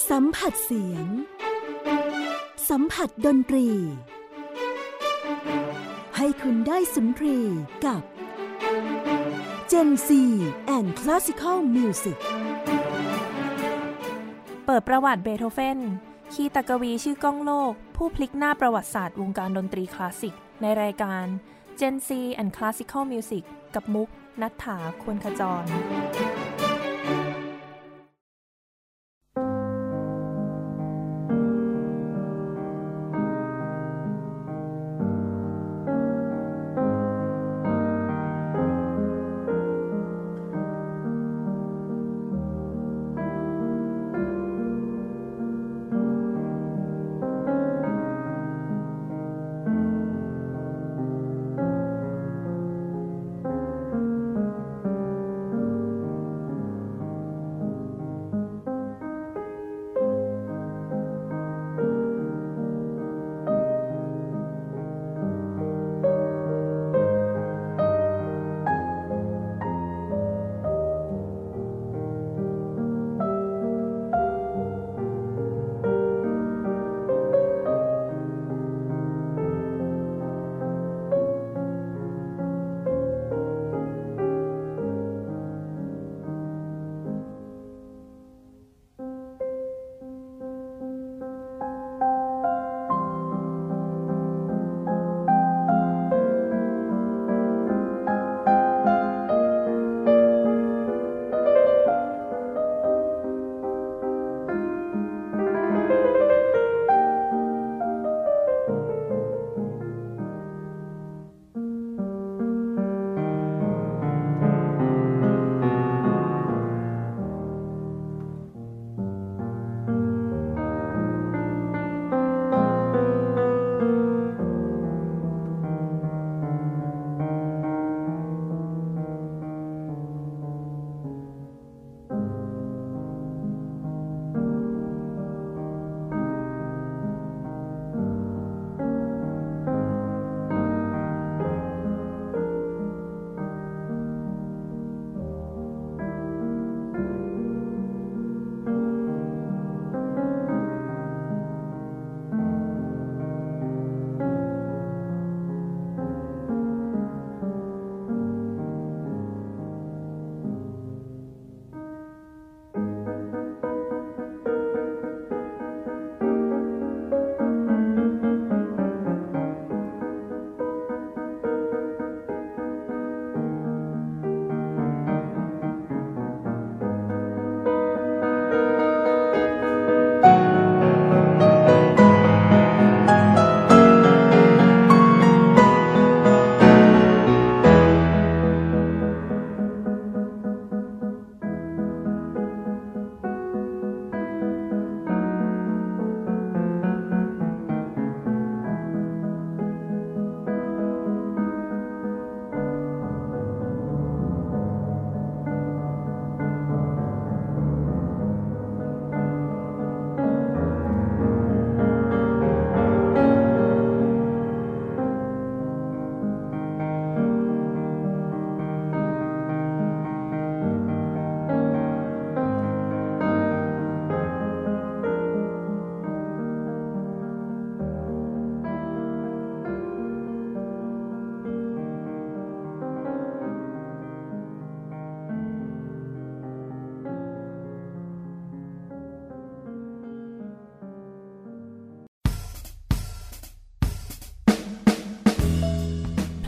สัมผัสเสียง สัมผัสดนตรี ให้คุณได้สุนทรีกับ Gen C and Classical Music เปิดประวัติเบโธเฟน คีตกวีชื่อก้องโลก ผู้พลิกหน้าประวัติศาสตร์วงการดนตรีคลาสสิก ในรายการ Gen C and Classical Music กับมุกนัฐถาควรขจร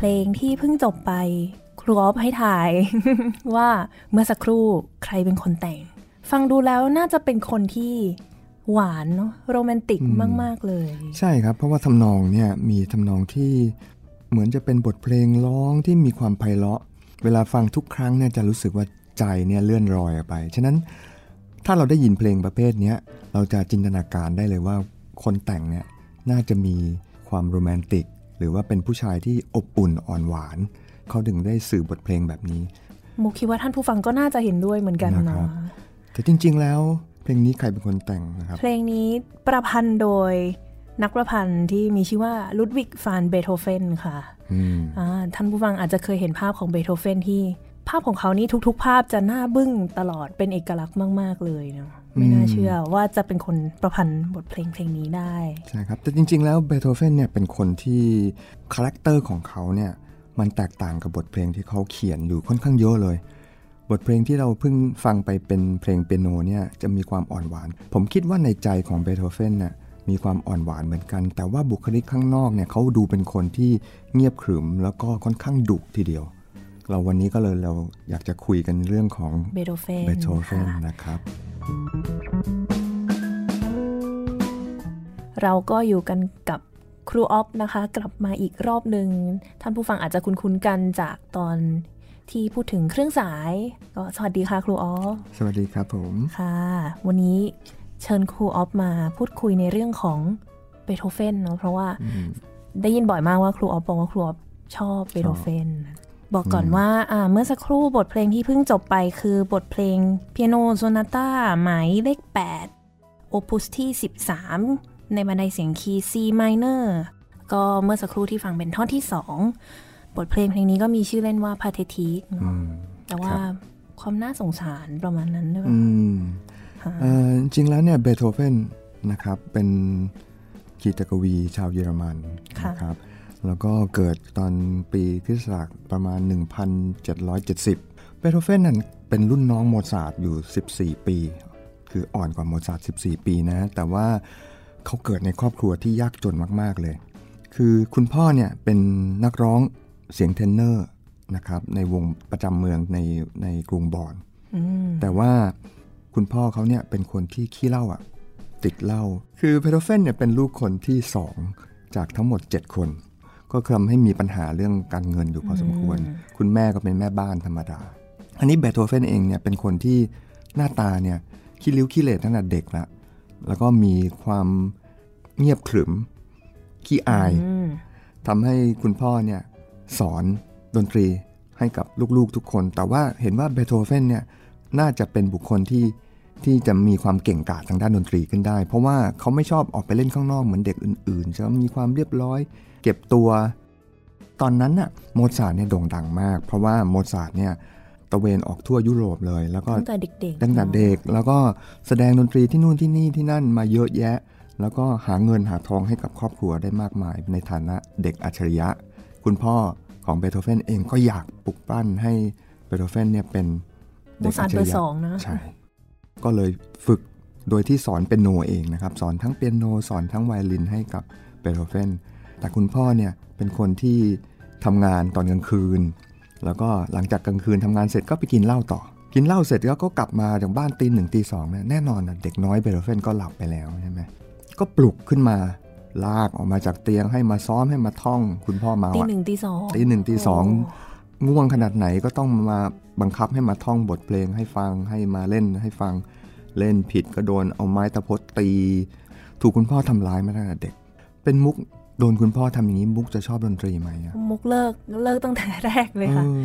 ลงที่เพิ่งจบไป ครูออฟให้ถ่าย ว่าเมื่อสักครู่ใครเป็นคนแต่ง ฟังดูแล้วน่าจะเป็นคนที่หวานเนาะโรแมนติกมาก ๆ เลย ใช่ครับ เพราะว่าทำนองเนี่ยมีทำนองที่เหมือนจะเป็นบทเพลงร้องที่มีความไพเราะ เวลาฟังทุกครั้งเนี่ยจะรู้สึกว่าใจเนี่ยเลื่อนรอยออกไป ฉะนั้นถ้าเราได้ยินเพลงประเภทนี้เราจะจินตนาการได้เลยว่าคนแต่งเนี่ยน่าจะมีความโรแมนติก หรือว่าเป็นผู้ชายที่อบอุ่นอ่อนหวาน เขาถึงได้สื่อบทเพลงแบบนี้มุกคิดว่าท่านผู้ฟังก็น่าจะเห็นด้วยเหมือนกันเนาะแต่จริง ๆ แล้วเพลงนี้ใครเป็นคนแต่งนะครับ เพลงนี้ประพันธ์โดยนักประพันธ์ที่มีชื่อว่าลุดวิกฟานเบโธเฟนค่ะท่านผู้ฟังอาจจะเคยเห็นภาพของเบโธเฟนที่พาพของเขานี่ทุกๆ ภาพจะหน้าบึ้งตลอดเป็นเอกลักษณ์มาก ๆ เลยเนาะ ไม่น่าเชื่อว่าจะเป็นคนประพันธ์บทเพลงเพลงนี้ได้ใช่ครับแต่จริง ๆ แล้วเบโธเฟนเนี่ยเป็นคนที่ character ของเขาเนี่ยมันแตกต่างกับบทเพลงที่เขาเขียนอยู่ค่อนข้างเยอะเลย บทเพลงที่เราเพิ่งฟังไปเป็นเพลงเปียโนเนี่ยจะมีความอ่อนหวาน ผมคิดว่าในใจของเบโธเฟนเนี่ยมีความอ่อนหวานเหมือนกัน แต่ว่าบุคลิกข้างนอกเนี่ยเขาดูเป็นคนที่เงียบขรึมแล้วก็ค่อนข้างดุทีเดียว เราวันนี้ก็เลยเราอยากจะคุยกันเรื่องของเบโธเฟนเบโธเฟนค่ะนะครับ เราก็อยู่กันกับครูออฟนะคะ กลับมาอีกรอบหนึ่งท่านผู้ฟังอาจจะคุ้นๆกันจากตอนที่พูดถึงเครื่องสายก็สวัสดีค่ะครูออฟสวัสดีครับผมค่ะ วันนี้เชิญครูออฟมาพูดคุยในเรื่องของเบโธเฟนเนาะเพราะว่าอืมได้ยินบ่อยมากว่าครูออฟบอกว่าครูออฟชอบเบโธเฟน บอกก่อนว่าอ่าเมื่อสักครู่บทเพลงที่เพิ่งจบไปคือบทเพลงเปียโนโซนาต้าหมายเลข 8 โอปุสที่ 13 ในบันไดเสียงคีย์ C minor ก็เมื่อสักครู่ที่ฟังเป็นท่อนที่ 2 บทเพลงเพลงนี้ก็มีชื่อเล่นว่า Pathetic เนอือะมแต่ว่าครับความน่าสงสารประมาณนั้นด้วยอืมค่ะเอ่อจริงๆแล้วเนี่ยเบโธเฟนนะครับเป็นคีตกวีชาวเยอรมันนะครับ แล้วก็เกิดตอนปีคริสตศักราชประมาณ 1770 เบโธเฟนนั้นเป็นรุ่นน้องโมซาร์ทอยู่ 14 ปี คืออ่อนกว่าโมซาร์ท14 ปีนะ แต่ว่าเขาเกิดในครอบครัวที่ยากจนมาก ๆ เลย คือคุณพ่อเนี่ยเป็นนักร้องเสียงเทนเนอร์นะครับในวงประจำเมืองในในกรุงบอนอืมแต่ว่าคุณพ่อเขาเนี่ยเป็นคนที่ขี้เหล้าอะติดเหล้าคือเพโดเฟนเนี่ยเป็นลูกคนที่สองจากทั้งหมด 7 คน ก็ทำให้มีปัญหาเรื่องการเงินอยู่พอสมควร คุณแม่ก็เป็นแม่บ้านธรรมดา อันนี้เบโธเฟนเองเนี่ยเป็นคนที่หน้าตาเนี่ยขี้ริ้วขี้เหร่ตั้งแต่เด็กละ แล้วก็มีความเงียบขรึมขี้อายอืมทำให้คุณพ่อเนี่ยสอนดนตรีให้กับลูกๆทุกคน แต่ว่าเห็นว่าเบโธเฟนเนี่ยน่าจะเป็นบุคคลที่ที่จะมีความเก่งกาจทางด้านดนตรีขึ้นได้ เพราะว่าเขาไม่ชอบออกไปเล่นข้างนอกเหมือนเด็กอื่นๆ จะมีความเรียบร้อย เก็บตัว ตอนนั้นน่ะโมซาร์ทเนี่ยโด่งดังมาก เพราะว่าโมซาร์ทเนี่ยตระเวนออกทั่วยุโรปเลย แล้วก็ตั้งแต่เด็กๆตั้งแต่เด็ก แล้วก็แสดงดนตรีที่นู่นที่นี่ที่นั่นมาเยอะแยะ แล้วก็หาเงินหาทองให้กับครอบครัวได้มากมาย ในฐานะเด็กอัจฉริยะ คุณพ่อของเบโธเฟนเองก็อยากปลุกปั้นให้เบโธเฟนเนี่ยเป็นโมซาร์ทเบอร์สองนะ เด็กอัจฉริยะ ใช่ก็เลยฝึกโดยที่สอนเปียโนเองนะครับ สอนทั้งเปียโนสอนทั้งไวโอลินให้กับเบโธเฟน แต่คุณพ่อเนี่ยเป็นคนที่ทำงานตอนกลางคืน แล้วก็หลังจากกลางคืนทำงานเสร็จก็ไปกินเหล้าต่อ กินเหล้าเสร็จแล้วก็กลับมาจากบ้านตีหนึ่งตีสองเนี่ยแน่นอนนะเด็กน้อยเบโธเฟนก็หลับไปแล้วใช่ไหมก็ปลุกขึ้นมาลากออกมาจากเตียงให้มาซ้อมให้มาท่อง คุณพ่อเมาตีอะหนึ่งตีสองตีหนึ่งตีสองโง่วงขนาดไหนก็ต้องมาบังคับให้มาท่องบทเพลงให้ฟังให้มาเล่นให้ฟังเล่นผิดก็โดนเอาไม้ตะพดตี ถูกคุณพ่อทำร้ายมาตั้งแต่เด็ก เป็นมุก โดนคุณพ่อทำอย่างนี้มุกจะชอบดนตรีไหมอะมุกเลิกเลิกตั้งแต่แรกเลยค่ะเออ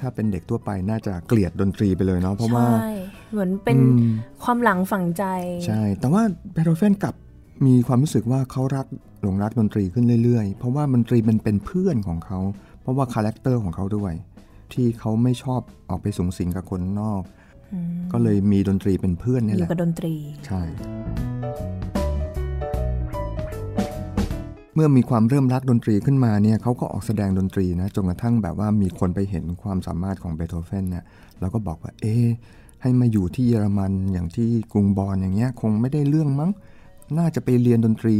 ถ้าเป็นเด็กทั่วไปน่าจะเกลียดดนตรีไปเลยเนาะเพราะว่าใช่เหมือนเป็นอืมความหลังฝังใจ ใช่ แต่ว่าเบโธเฟนกลับมีความรู้สึกว่าเขารักหลงรักดนตรีขึ้นเรื่อย ๆ เพราะว่าดนตรีมันเป็นเพื่อนของเขา เพราะว่า character ของเขาด้วย ที่เขาไม่ชอบออกไปสุงสิงกับคนนอกอืมก็เลยมีดนตรีเป็นเพื่อนอยู่กับดนตรีนี่แหละใช่ เมื่อมีความเริ่มรักดนตรีขึ้นมาเนี่ยเขาก็ออกแสดงดนตรีนะจนกระทั่งแบบว่ามีคนไปเห็นความสามารถของเบโธเฟนเนี่ยแล้วก็บอกว่าเอ๊ะให้มาอยู่ที่เยอรมันอย่างที่กรุงบอนอย่างเงี้ยคงไม่ได้เรื่องมั้ง น่าจะไปเรียนดนตรี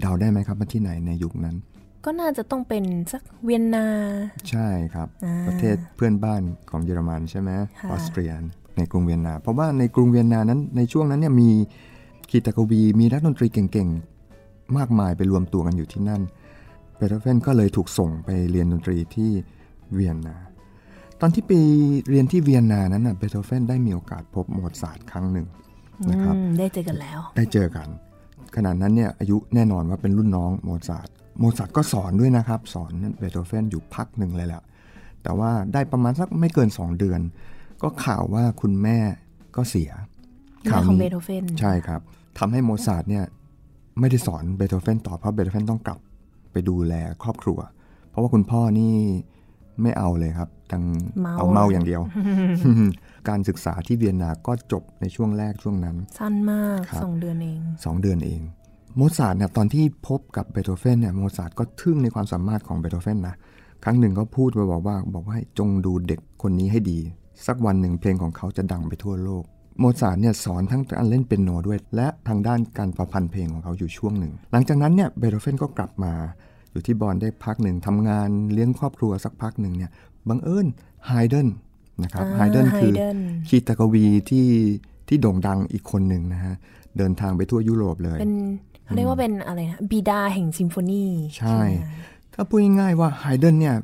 เดาได้ไหมครับว่าที่ไหนในยุคนั้น ก็น่าจะต้องเป็นสักเวียนนา ใช่ครับอ่าประเทศเพื่อนบ้านของเยอรมันใช่ไหมค่ะออสเตรียในกรุงเวียนนา เพราะว่าในกรุงเวียนนานั้นในช่วงนั้นเนี่ยมีคีตากวีมีนักดนตรีเก่งๆ มากมายไปรวมตัวกันอยู่ที่นั่นเบโธเฟนก็เลยถูกส่งไปเรียนดนตรีที่เวียนนา ตอนที่ไปเรียนที่เวียนนานั้นน่ะเบโธเฟนได้มีโอกาสพบโมซาร์ทครั้งหนึ่งนะครับอืมได้เจอกันแล้ว ได้เจอกัน ขณะนั้นเนี่ยอายุแน่นอนว่าเป็นรุ่นน้องโมซาร์ทโมซาร์ทก็สอนด้วยนะครับ สอนเบโธเฟนอยู่พักหนึ่งเลยแหละแต่ว่าได้ประมาณสักไม่เกิน 2 เดือน ก็ข่าวว่าคุณแม่ก็เสียข่าวนี้แม่ของเบโธเฟนใช่ครับทำให้โมซาร์ทเนี่ย ไม่ได้สอนเบโธเฟนต่อเพราะเบโธเฟนต้องกลับไปดูแลครอบครัว เพราะว่าคุณพ่อนี่ไม่เอาเลยครับตังค์ไม่เอาเอาเมาอย่างเดียว การศึกษาที่เวียนนาก็จบในช่วงแรกช่วงนั้น สั้นมากครับสองเดือนเอง2เดือนเอง โมซาร์ทเนี่ยตอนที่พบกับเบโธเฟนเนี่ยโมซาร์ทก็ทึ่งในความสามารถของเบโธเฟนนะครั้งหนึ่งก็พูดไปบอกว่าบอกว่าให้จงดูเด็กคนนี้ให้ดี สักวันหนึ่งเพลงของเขาจะดังไปทั่วโลก โมซาร์ทเนี่ยสอนทั้งการเล่นเปียโนด้วย และทางด้านการประพันธ์เพลงของเขาอยู่ช่วงหนึ่ง หลังจากนั้นเนี่ยเบโธเฟนก็กลับมา อยู่ที่บอนได้พักหนึ่งทำงานเลี้ยงครอบครัวสักพักหนึ่งเนี่ยบังเอิญไฮเดนนะครับอ่าไฮเดนคือ Haydn คีตกวีที่ที่โด่งดังอีกคนหนึ่งนะฮะเดินทางไปทั่วยุโรปเลยเป็นเขาเรียกว่าเป็นอะไรนะบิดาแห่งซิมโฟนีใช่ไหมถ้าพูดง่ายๆว่าไฮเดนเนี่ย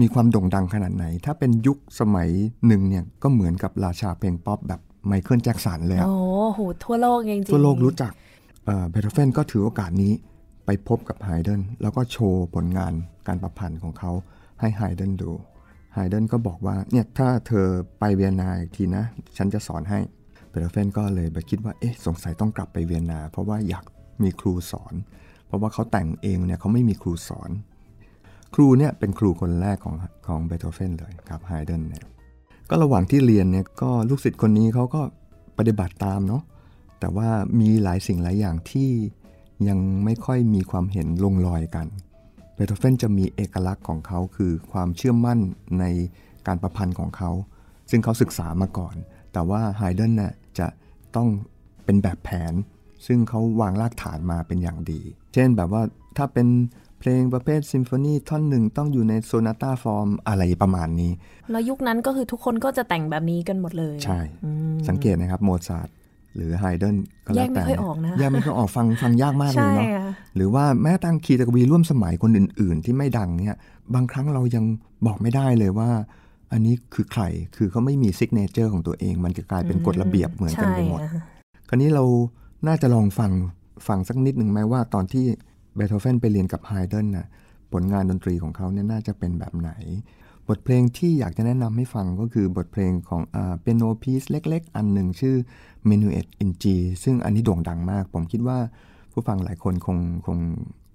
มีความโด่งดังขนาดไหน ถ้าเป็นยุคสมัยหนึ่งเนี่ยก็เหมือนกับราชาเพลงป๊อปแบบ ไมเคิลแจ็คสันเลยอะโอ้โหทั่วโลกจริงๆทั่วโลกรู้จักเบโธเฟนก็ถือโอกาสนี้ไปพบกับไฮเดนแล้วก็โชว์ผลงานการประพันธ์ของเขาให้ไฮเดนดูไฮเดนก็บอกว่าเนี่ยถ้าเธอไปเวียนนาอีกทีนะ ฉันจะสอนให้เบโธเฟนก็เลยไปคิดว่าเอ๊ะสงสัยต้องกลับไปเวียนนา เพราะว่าอยากมีครูสอน เพราะว่าเขาแต่งเองเนี่ยเขาไม่มีครูสอน ครูเนี่ยเป็นครูคนแรกของของเบโธเฟนเลยครับไฮเดนเนี่ย ก็ระหว่างที่เรียนเนี่ยก็ลูกศิษย์คนนี้เขาก็ปฏิบัติตามเนาะแต่ว่ามีหลายสิ่งหลายอย่างที่ยังไม่ค่อยมีความเห็นลงรอยกันเบโธเฟนจะมีเอกลักษณ์ของเขาคือความเชื่อมั่นในการประพันธ์ของเขา ซึ่งเขาศึกษามาก่อน แต่ว่าไฮเดนน่ะจะต้องเป็นแบบแผน ซึ่งเขาวางรากฐานมาเป็นอย่างดี เช่นแบบว่าถ้าเป็น เพลงประเภทซิมโฟนีท่อนหนึ่งต้องอยู่ใน sonata form อะไรประมาณนี้ แล้วยุคนั้นก็คือทุกคนก็จะแต่งแบบนี้กันหมดเลย ใช่อืมสังเกตนะครับโมซาร์ทหรือไฮเดนก็แล้วแต่แยกไม่ค่อยออกนะแยกไม่ค่อยออกฟังฟังยากมากเลยใช่เนาะค่ะหรือว่าแม้แต่คีตกวีร่วมสมัยคนอื่น ๆ ที่ไม่ดังเนี่ย บางครั้งเรายังบอกไม่ได้เลยว่า อันนี้คือใครคือเขาไม่มี signature ของตัวเอง มันจะกลายเป็นกฎระเบียบเหมือนกันไปหมดใช่ค่ะคราวนี้เราน่าจะลองฟังฟังสักนิดหนึ่งไหมว่าตอนที่ เบโธเฟนไปเรียนกับไฮเดนน่ะผลงานดนตรีของเขาเนี่ยน่าจะเป็นแบบไหน บทเพลงที่อยากจะแนะนำให้ฟังก็คือบทเพลงของเปียโนพีซเล็ก ๆ อันหนึ่งชื่อ Menuet in G ซึ่งอันนี้โด่งดังมาก ผมคิดว่าผู้ฟังหลายคนคงคง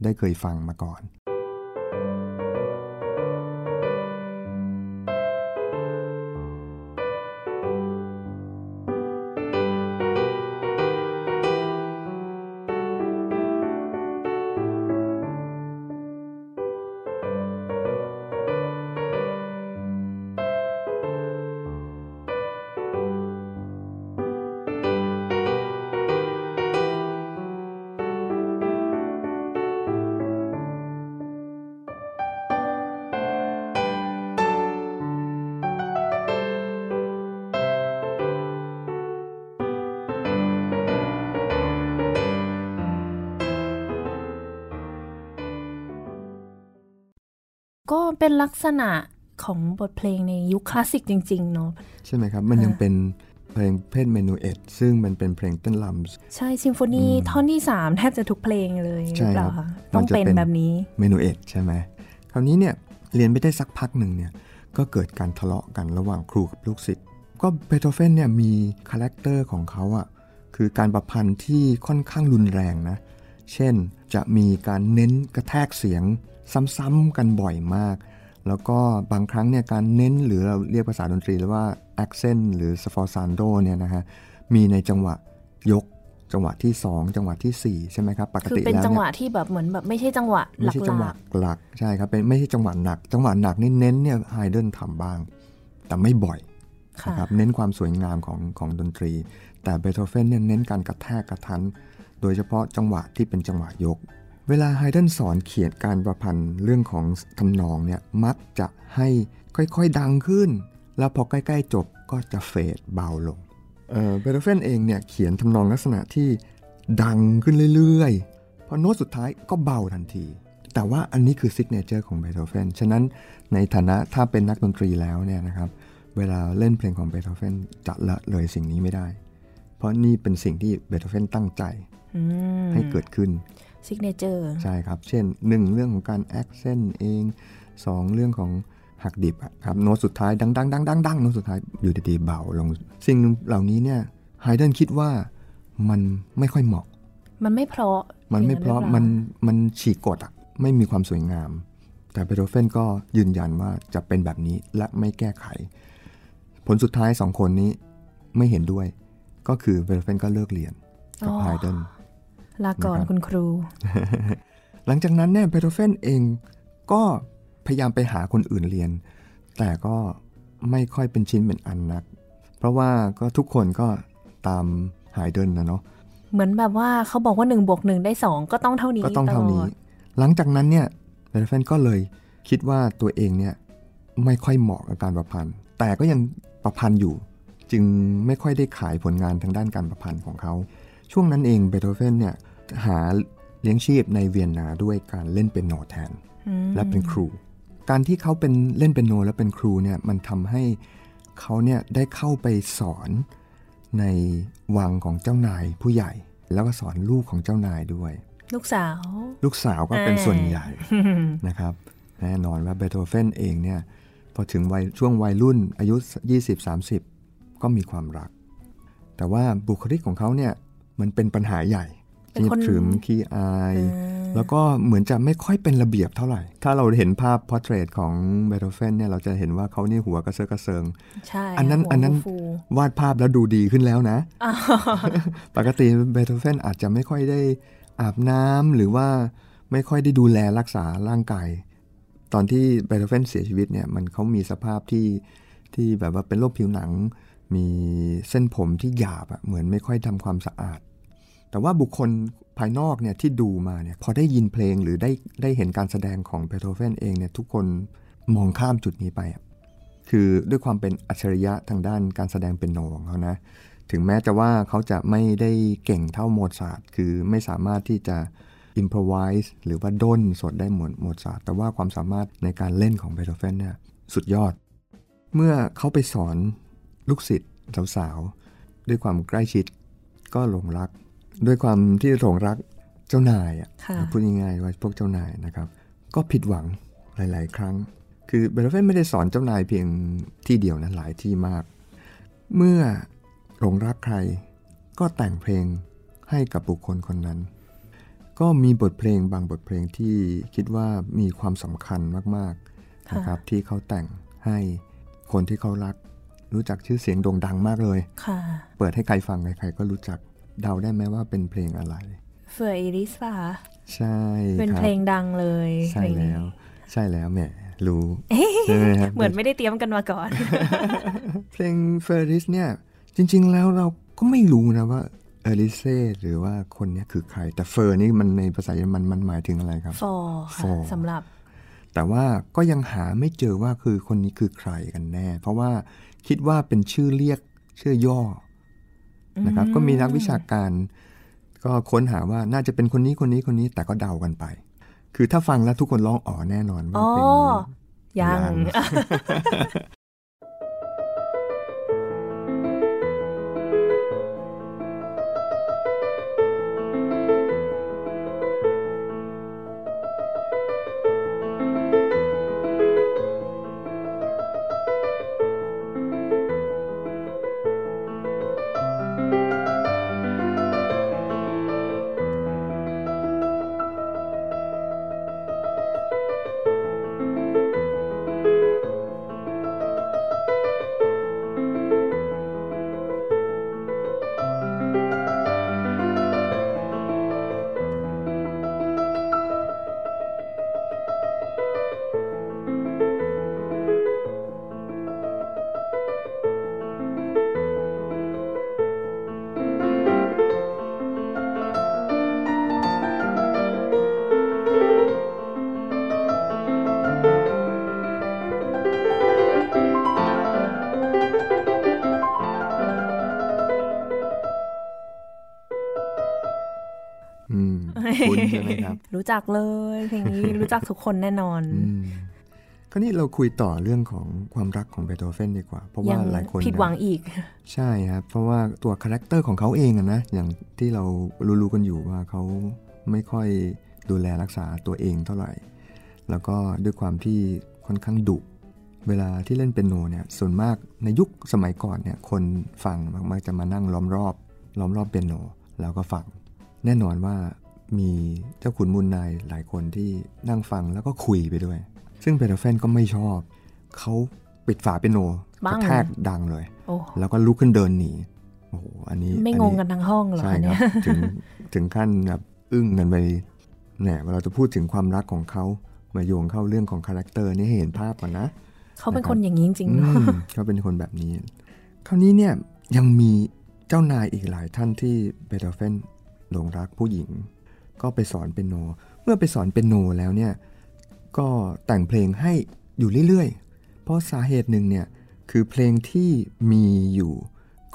ได้เคยฟังมาก่อน ษณะของบทเพลงในยุคคลาสสิกจริง ๆ เนาะใช่ไหมครับ มันยังเป็นเพลงประเภท minuet ซึ่งมันเป็นเพลงเต้นลำใช่ซิมโฟนีท่อนที่ 3 แทบจะทุกเพลงเลยหใช่รือเปครับ มัต้องจะเป็นเป็นแบบนี้ minuet ใช่ไหมคราวนี้เนี่ยเรียนไปได้สักพักหนึ่งเนี่ยก็เกิดการทะเลาะกันระหว่างครูกับลูกศิษย์ก็เบโธเฟนเนี่ยมี character ของเขาอะคือการประพันธ์ที่ค่อนข้างรุนแรงนะ เช่นจะมีการเน้นกระแทกเสียงซ้ำๆกันบ่อยมาก แล้วก็บางครั้งเนี่ยการเน้นหรือเราเรียกภาษาดนตรีแล้วว่า accent หรือ sforzando เนี่ยนะฮะมีในจังหวะยกจังหวะที่ 2 จังหวะทีสี่4 ใช่ไหมครับ ปกคือติเป็นแล้วจังหเนี่วะยที่แบบเหมือนแบบไม่ใช่จังหวะหไม่ลัใช่จังหวะกหลักใช่ครับเป็นไม่ใช่จังหวะหนัก จังหวะหนักนี่เน้นเนี่ยไฮเดนทำบ้าง แต่ไม่บ่อยๆค่ะนะครับเน้นความสวยงามของของดนตรี แต่เบโธเฟนเนี่ยเน้นการกระแทกกระทั้น โดยเฉพาะจังหวะที่เป็นจังหวะยก เวลาไฮเดนสอนเขียนการประพันธ์เรื่องของทำนองเนี่ยมักจะให้ค่อยๆดังขึ้น แล้วพอใกล้ๆจบก็จะ fade เบาลงเอ่อเบโธเฟนเองเนี่ยเขียนทำนองลักษณะที่ดังขึ้นเรื่อยๆ พอโน้ตสุดท้ายก็เบาทันที แต่ว่าอันนี้คือ signature ของเบโธเฟน ฉะนั้นในฐานะถ้าเป็นนักดนตรีแล้วเนี่ยนะครับ เวลาเล่นเพลงของเบโธเฟนจะละเลยสิ่งนี้ไม่ได้ เพราะนี่เป็นสิ่งที่เบโธเฟนตั้งใจให้เกิดขึ้น signature ใช่ครับ เช่น 1 เรื่องของการ accent เอง 2 เรื่องของหักดิบอะครับโน้ตสุดท้ายดังดังดังดังดังโน้ตสุดท้ายอยู่ดีๆเบาลง สิ่งเหล่านี้เนี่ยไฮเดนคิดว่ามันไม่ค่อยเหมาะ มันไม่เพราะ มันไม่เพราะอย่งมันหอปล่มันฉีกกฎอะไม่มีความสวยงาม แต่เบโธเฟนก็ยืนยันว่าจะเป็นแบบนี้และไม่แก้ไข ผลสุดท้ายสองคนนี้ไม่เห็นด้วย ก็คือเบโธเฟนก็เลิกเรียนกับอ๋อไฮเดน ลาก่อนนะครับคุณครู หลังจากนั้นเนี่ยเบโธเฟนเองก็พยายามไปหาคนอื่นเรียน แต่ก็ไม่ค่อยเป็นชิ้นเป็นอันนัก เพราะว่าก็ทุกคนก็ตามไฮเดนนะเนาะเหมือนแบบว่าเขาบอกว่า1บวกหได้ 2 ก็ต้องเท่านี้ก็ต้องเท่านี้ลดหลังจากนั้นเนี่ยเบโธเฟนก็เลยคิดว่าตัวเองเนี่ยไม่ค่อยเหมาะกับการประพันธ์ แต่ก็ยังประพันธ์อยู่ จึงไม่ค่อยได้ขายผลงานทางด้านการประพันธ์ของเขา ช่วงนั้นเองเบโธเฟนเนี่ยหาเลี้ยงชีพในเวียนนาด้วยการเล่นเป็นโนแทนอืมและเป็นครู การที่เขาเป็นเล่นเป็นโนและเป็นครูเนี่ยมันทำให้เขาเนี่ยได้เข้าไปสอนในวังของเจ้านายผู้ใหญ่ แล้วก็สอนลูกของเจ้านายด้วย ลูกสาว ลูกสาวก็เป็นอ่าส่วนใหญ่นะครับแน่นอนว่าเบโธเฟนเองเนี่ยพอถึงวัยช่วงวัยรุ่นอายุ 20-30 ก็มีความรัก แต่ว่าบุคลิกของเขาเนี่ย มันเป็นปัญหาใหญ่เป็นขี้คนขรึมขี้อาย แล้วก็เหมือนจะไม่ค่อยเป็นระเบียบเท่าไหร่ ถ้าเราเห็นภาพ portrait ของเบโธเฟนเนี่ยเราจะเห็นว่าเขานี่หัวกระเซอะกระเซิงใช่อันนั้นหัวอันนั้นฟูวาดภาพแล้วดูดีขึ้นแล้วนะๆอ้าวปกติเบโธเฟนอาจจะไม่ค่อยได้อาบน้ำหรือว่าไม่ค่อยได้ดูแลรักษาร่างกาย ตอนที่เบโธเฟนเสียชีวิตเนี่ยมันเขามีสภาพที่ที่แบบว่าเป็นโรคผิวหนัง มีเส้นผมที่หยาบอะเหมือนไม่ค่อยทำความสะอาด แต่ว่าบุคคลภายนอกเนี่ยที่ดูมาเนี่ยพอได้ยินเพลงหรือได้ได้เห็นการแสดงของเบโธเฟนเองเนี่ยทุกคนมองข้ามจุดนี้ไปอะคือด้วยความเป็นอัจฉริยะทางด้านการแสดงเปียโนของเขานะถึงแม้จะว่าเขาจะไม่ได้เก่งเท่าโมซาร์ทคือไม่สามารถที่จะ improvise หรือว่าด้นสดได้เหมือนโมซาร์ทแต่ว่าความสามารถในการเล่นของเบโธเฟนเนี่ยสุดยอด เมื่อเขาไปสอน ลูกศิษย์สาวๆ ด้วยความใกล้ชิดก็หลงรัก ด้วยความที่หลงรักเจ้านายอะค่ะพูดง่ายๆว่าพวกเจ้านายนะครับ ก็ผิดหวังหลาย ๆ ครั้ง คือเบโธเฟนไม่ได้สอนเจ้านายเพียงที่เดียวนะหลายที่มาก เมื่อหลงรักใคร ก็แต่งเพลงให้กับบุคคลคนนั้น ก็มีบทเพลงบางบทเพลงที่คิดว่ามีความสำคัญมากๆนะครับที่เขาแต่งให้คนที่เขารัก รู้จักชื่อเสียงโด่งดังมากเลยค่ะ เปิดให้ใครฟังใครๆก็รู้จักเดาได้ไหมว่าเป็นเพลงอะไรFür Elise ป่ะคะใช่เป็นครับเพลงดังเลยใช่เพลงนี้แล้ว ใช่แล้วแหมรู้ใช่ไหมครับเหมือนไม่ได้เตรียมกันมาก่อน เพลง Für Elise เนี่ย จริง ๆ แล้วเราก็ไม่รู้นะว่า Elise หรือว่าคนเนี้ยคือใคร แต่ Für นี่มันในภาษาเยอรมันมันหมายถึงอะไรครับ for ค่ะ for สำหรับ แต่ว่าก็ยังหาไม่เจอว่าคือคนนี้คือใครกันแน่ เพราะว่า คิดว่าเป็นชื่อเรียกชื่อย่อนะครับ ก็มีนักวิชาการ ก็ค้นหาว่าน่าจะเป็นคนนี้คนนี้คนนี้แต่ก็เดากันไป คือถ้าฟังแล้วทุกคนร้องอ๋อแน่นอนว่าอ๋อเพลงนี้ยัง คุ้นใช่ไหมครับ รู้จักเลยเพลงนี้รู้จักทุกคนแน่นอนอืมคราวนี้เราคุยต่อเรื่องของความรักของเบโธเฟนดีกว่า เพราะว่ายังหลายคนผิดหวังอีก ใช่ครับเพราะว่าตัว character ของเขาเองอะนะอย่างที่เรารู้ๆกันอยู่ว่าเขาไม่ค่อยดูแลรักษาตัวเองเท่าไหร่ แล้วก็ด้วยความที่ค่อนข้างดุเวลาที่เล่นเปียโนเนี่ยส่วนมากในยุคสมัยก่อนเนี่ยคนฟังมักจะมานั่งล้อมรอบ ล้อมรอบเปียโนแล้วก็ฟัง แน่นอนว่า มีเจ้าขุนมูลนายหลายคนที่นั่งฟังแล้วก็คุยไปด้วย ซึ่งเบโธเฟนก็ไม่ชอบ เขาปิดฝาเปียโนบังกระแทกดังเลยโอ้แล้วก็ลุกขึ้นเดินหนีโอ้โหอันนี้ไม่งงกันทั้งห้องเหรอใช่ครับ คะเนี่ยถึงถึงขั้นแบบอึ้งกันไปเนี่ยเวลาจะพูดถึงความรักของเขามาโยงเข้าเรื่องของ character นี่ให้เห็นภาพก่อนนะ เขาเป็นคนอย่างนี้จริงๆอืเนอะมเขาเป็นคนแบบนี้ คราวนี้เนี่ยยังมีเจ้านายอีกหลายท่านที่เบโธเฟนหลงรักผู้หญิง ก็ไปสอนเปียโน เมื่อไปสอนเปียโนแล้วเนี่ย ก็แต่งเพลงให้อยู่เรื่อยๆ เพราะสาเหตุหนึ่งเนี่ยคือเพลงที่มีอยู่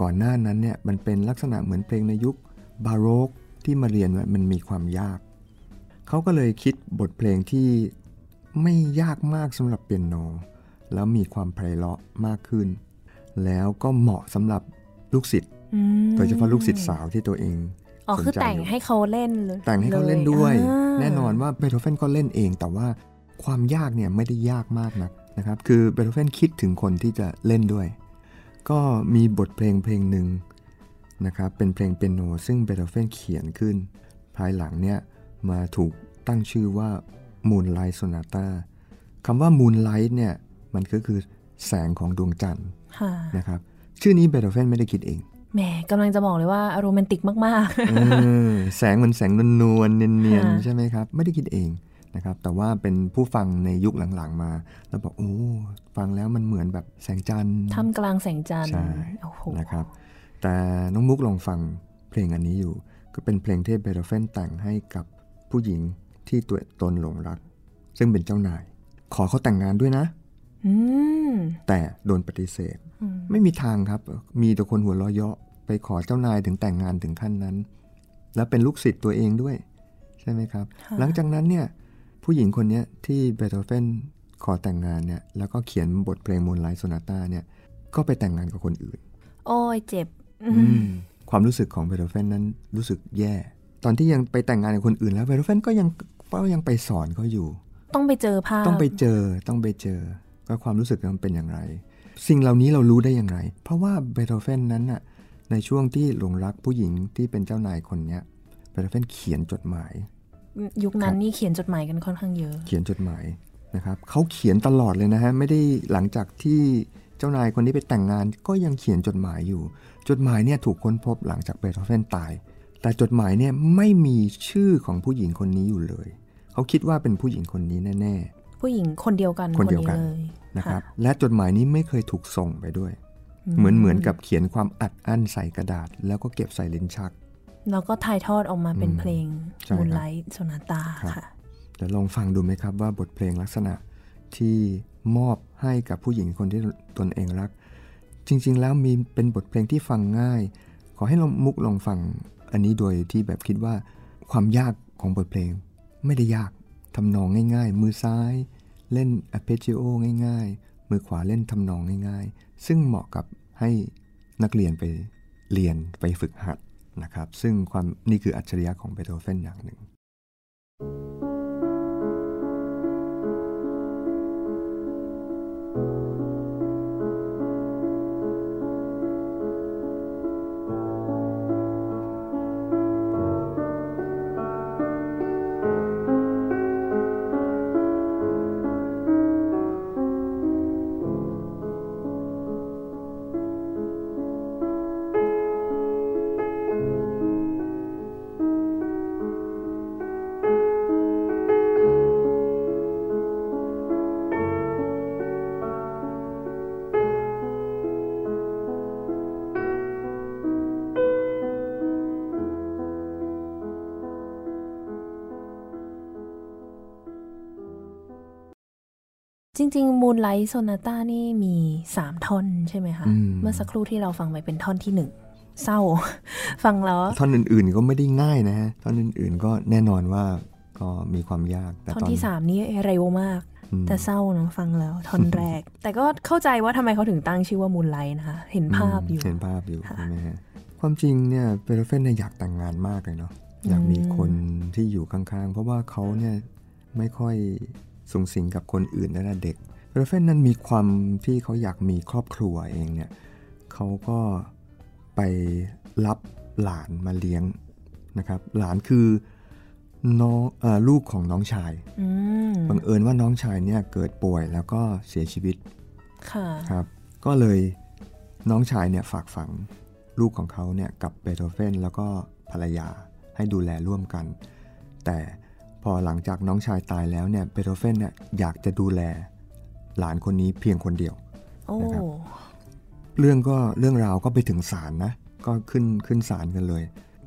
ก่อนหน้านั้นเนี่ยมันเป็นลักษณะเหมือนเพลงในยุคบาโรกที่มาเรียนมันมีความยาก เขาก็เลยคิดบทเพลงที่ไม่ยากมากสำหรับเปียโน แล้วมีความไพเราะมากขึ้น แล้วก็เหมาะสำหรับลูกศิษย์โดยเฉพาะลูกศิษย์สาวที่ตัวเอง อ๋อสนคือใจแต่งอยู่ให้เขาเล่นเลยแต่งให้เขาเล่นด้วยอ่าแน่นอนว่าเบโธเฟนก็เล่นเอง แต่ว่าความยากเนี่ยไม่ได้ยากมากนักนะครับ คือเบโธเฟนคิดถึงคนที่จะเล่นด้วย ก็มีบทเพลงเพลงหนึ่งนะครับเป็นเพลงเปียโนซึ่งเบโธเฟนเขียนขึ้น ภายหลังเนี่ยมาถูกตั้งชื่อว่า Moonlight Sonata คำว่า Moonlight เนี่ยมันก็คือแสงของดวงจันทร์ค่ะนะครับชื่อนี้เบโธเฟนไม่ได้คิดเอง แหมกำลังจะบอกเลยว่าโรแมนติกมากเออแสงเหมือนแสงนวลๆเนียนค่ะๆใช่ไหมครับ ไม่ได้คิดเองนะครับแต่ว่าเป็นผู้ฟังในยุคหลังๆมา แล้วบอกโอ้ฟังแล้วมันเหมือนแบบแสงจันทร์ๆท่ามกลางแสงจันทร์ใช่โอ้โหนะครับ แต่น้องมุกลองฟังเพลงอันนี้อยู่ ก็เป็นเพลงที่เบโธเฟนแต่งให้กับผู้หญิงที่ตัวตนหลงรัก ซึ่งเป็นเจ้านาย ขอเขาแต่งงานด้วยนะอืมแต่โดนปฏิเสธอืม ไม่มีทางครับ มีแต่คนหัวเราะเยาะไปขอเจ้านายถึงแต่งงานถึงขั้นนั้น แล้วเป็นลูกศิษย์ตัวเองด้วย ใช่ไหมครับค่ะหลังจากนั้นเนี่ยผู้หญิงคนเนี้ยที่เบโธเฟนขอแต่งงานเนี่ยแล้วก็เขียนบทเพลงมูนไลท์โซนาตาเนี่ยก็ไปแต่งงานกับคนอื่น โอ้ยเจ็บอืมความรู้สึกของเบโธเฟนนั้นรู้สึกแย่ ตอนที่ยังไปแต่งงานกับคนอื่นแล้วเบโธเฟนก็ยังก็ยังไปสอนเขาอยู่ ต้องไปเจอภาพต้องไปเจอต้องไปเจอว่าความรู้สึกมันเป็นอย่างไร สิ่งเหล่านี้เรารู้ได้อย่างไร เพราะว่าเบโธเฟนนั้นน่ะในช่วงที่หลงรักผู้หญิงที่เป็นเจ้านายคนเนี้ยเบโธเฟนเขียนจดหมาย ยุคนั้คนรับนี่เขียนจดหมายกันค่อนข้างเยอะ เขียนจดหมายนะครับเขาเขียนตลอดเลยนะฮะไม่ได้หลังจากที่เจ้านายคนนี้ไปแต่งงานก็ยังเขียนจดหมายอยู่ จดหมายเนี่ยถูกค้นพบหลังจากเบโธเฟนตาย แต่จดหมายเนี่ยไม่มีชื่อของผู้หญิงคนนี้อยู่เลย เขาคิดว่าเป็นผู้หญิงคนนี้แน่ ผู้หญิงคนเดียวกันคนเดียวกันเลยๆนะครับ และจดหมายนี้ไม่เคยถูกส่งไปด้วย เหมือนเหมือนกับเขียนความอัดอั้นใส่กระดาษ แล้วก็เก็บใส่ลิ้นชัก แล้วก็ถ่ายทอดออกมาเป็นอืมเพลงใช่ครับมูนไลท์โซนาตาครับค่ะเดี๋ยวลองฟังดูไหมครับว่าบทเพลงลักษณะที่มอบให้กับผู้หญิงคนที่ตนเองรัก จริง ๆ แล้วมีเป็นบทเพลงที่ฟังง่าย ขอให้ลองมุกลองฟังอันนี้โดยที่แบบคิดว่าความยากของบทเพลงไม่ได้ยาก ทำนองง่ายๆ มือซ้ายเล่นอ r p e g g i o ง่ายๆ มือขวาเล่นทำนองง่ายๆ ซึ่งเหมาะกับให้นักเรียนไปเรียนไปฝึกหัดนะครับ ซึ่งความนี่คืออัจฉริยะของเบโธเฟนอย่างหนึ่งจ ริงๆ Moonlight Sonata นี่มีสามท่อนใช่ไหมคะอืมเมื่อสักครู่ที่เราฟังไปเป็นท่อนที่หนึ่งเศร้า ฟังแล้วท่อนอื่นๆก็ไม่ได้ง่ายนะฮะท่อนอื่นๆก็แน่นอนว่าก็มีความยากแต่ท่อนตอนที่สามนี่เร็วมากอืมแต่เศร้านะฟังแล้วท่อนแรก แต่ก็เข้าใจว่าทำไมเขาถึงตั้งชื่อว่า Moonlight นะคะ เห็นภาพอยู่เห็นภาพอยู่ค่ะใช่ไหมฮะความจริงเนี่ยเบโธเฟนเนี่ยอยากแต่งงานมากเลยเนาะอยากมีคนที่อยู่ข้างๆ เพราะว่าเขาเนี่ยไม่ค่อย สูงสิงกับคนอื่นตั้งแต่เด็กเปโรเฟนนั้นมีความที่เขาอยากมีครอบครัวเองเนี่ยเขาก็ไปรับหลานมาเลี้ยงนะครับ หลานคือน้องเออลูกของน้องชายอืมบังเอิญว่าน้องชายเนี่ยเกิดป่วยแล้วก็เสียชีวิตค่ะครับ ก็เลยน้องชายเนี่ยฝากฝังลูกของเขาเนี่ยกับเบโธเฟนแล้วก็ภรรยาให้ดูแลร่วมกัน แต่พ อหลังจากน้องชายตายแล้วเนี่ยเบโธเฟนเนี่ยอยากจะดูแลหลานคนนี้เพียงคนเดียวโอ้นะครับเรื่องก็เรื่องราวก็ไปถึงศาลนะ ก็ขึ้นขึ้นศาลกันเลย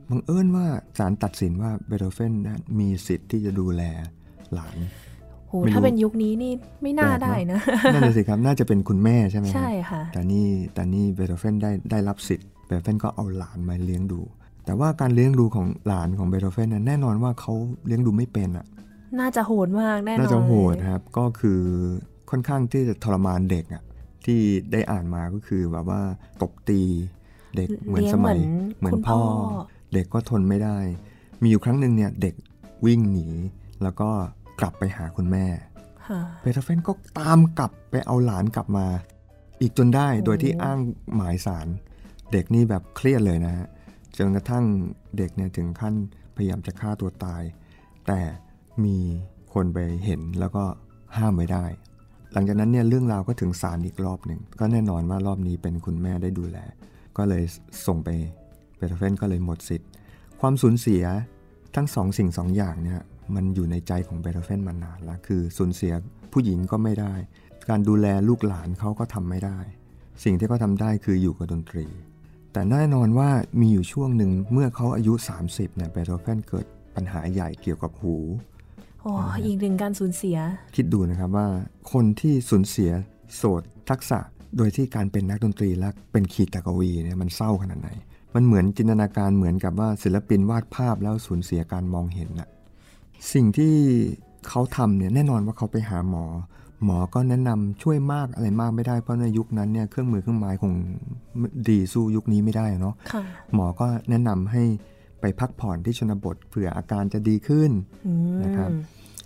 บังเอิญว่าศาลตัดสินว่าเบโธเฟนนะมีสิทธิ์ที่จะดูแลหลานโหไม่รู้ถ้าเป็นยุคนี้นี่ไม่น่าแปลกเนอะได้นะนั่นเลยสิครับน่าจะเป็นคุณแม่ใช่ไหมฮใช่ค่ะแต่นี่แต่นี่เบโธเฟนได้ได้รับสิทธิ์เบโธเฟนก็เอาหลานมาเลี้ยงดู แต่ว่าการเลี้ยงดูของหลานของเบโธเฟนนะแน่นอนว่าเขาเลี้ยงดูไม่เป็นอะน่าจะโหดมากแน่นอนน่าจะโหดเลยครับ ก็คือค่อนข้างที่จะทรมานเด็กอะที่ได้อ่านมาก็คือแบบว่าตบตีเด็กเหมือนลี้ยงสมัยเหเหมืมืออนนคุณพ่พ่ออเด็กก็ทนไม่ได้ มีอยู่ครั้งหนึ่งเนี่ยเด็กวิ่งหนี แล้วก็กลับไปหาคุณแม่ค่ะเบโธเฟนก็ตามกลับไปเอาหลานกลับมา อีกจนได้โอ้โดยที่อ้างหมายสาร เด็กนี่แบบเครียดเลยนะฮะ จนกระทั่งเด็กเนี่ยถึงขั้นพยายามจะฆ่าตัวตาย แต่มีคนไปเห็นแล้วก็ห้ามไว้ได้ หลังจากนั้นเนี่ยเรื่องราวก็ถึงศาลอีกรอบหนึ่ง ก็แน่นอนว่ารอบนี้เป็นคุณแม่ได้ดูแล ก็เลยส่งไปเบโธเฟนก็เลยหมดสิทธิ์ ความสูญเสียทั้งสองสิ่งสองอย่างเนี่ยมันอยู่ในใจของเบโธเฟนมานานแล้วคือสูญเสียผู้หญิงก็ไม่ได้ การดูแลลูกหลานเขาก็ทำไม่ได้ สิ่งที่เขาทำได้คืออยู่กับดนตรี แต่แน่นอนว่ามีอยู่ช่วงหนึ่งเมื่อเขาอายุ 30เนี่ยเบโธเฟนเกิดปัญหาใหญ่เกี่ยวกับหูโอ้อีกหนึ่งการสูญเสีย คิดดูนะครับว่าคนที่สูญเสียโสดทักษะ โดยที่การเป็นนักดนตรีและเป็นขีดตะกวีเนี่ยมันเศร้าขนาดไหน มันเหมือนจินตนาการเหมือนกับว่าศิลปินวาดภาพแล้วสูญเสียการมองเห็นน่ะสิ่งที่เขาทำเนี่ยแน่นอนว่าเขาไปหาหมอ หมอก็แนะนำช่วยมากอะไรมากไม่ได้เพราะในยุคนั้นเนี่ยเครื่องมือเครื่องไม้คงดีสู้ยุคนี้ไม่ได้เนาะค่ะหมอก็แนะนำให้ไปพักผ่อนที่ชนบทเผื่ออาการจะดีขึ้นอืมนะครับ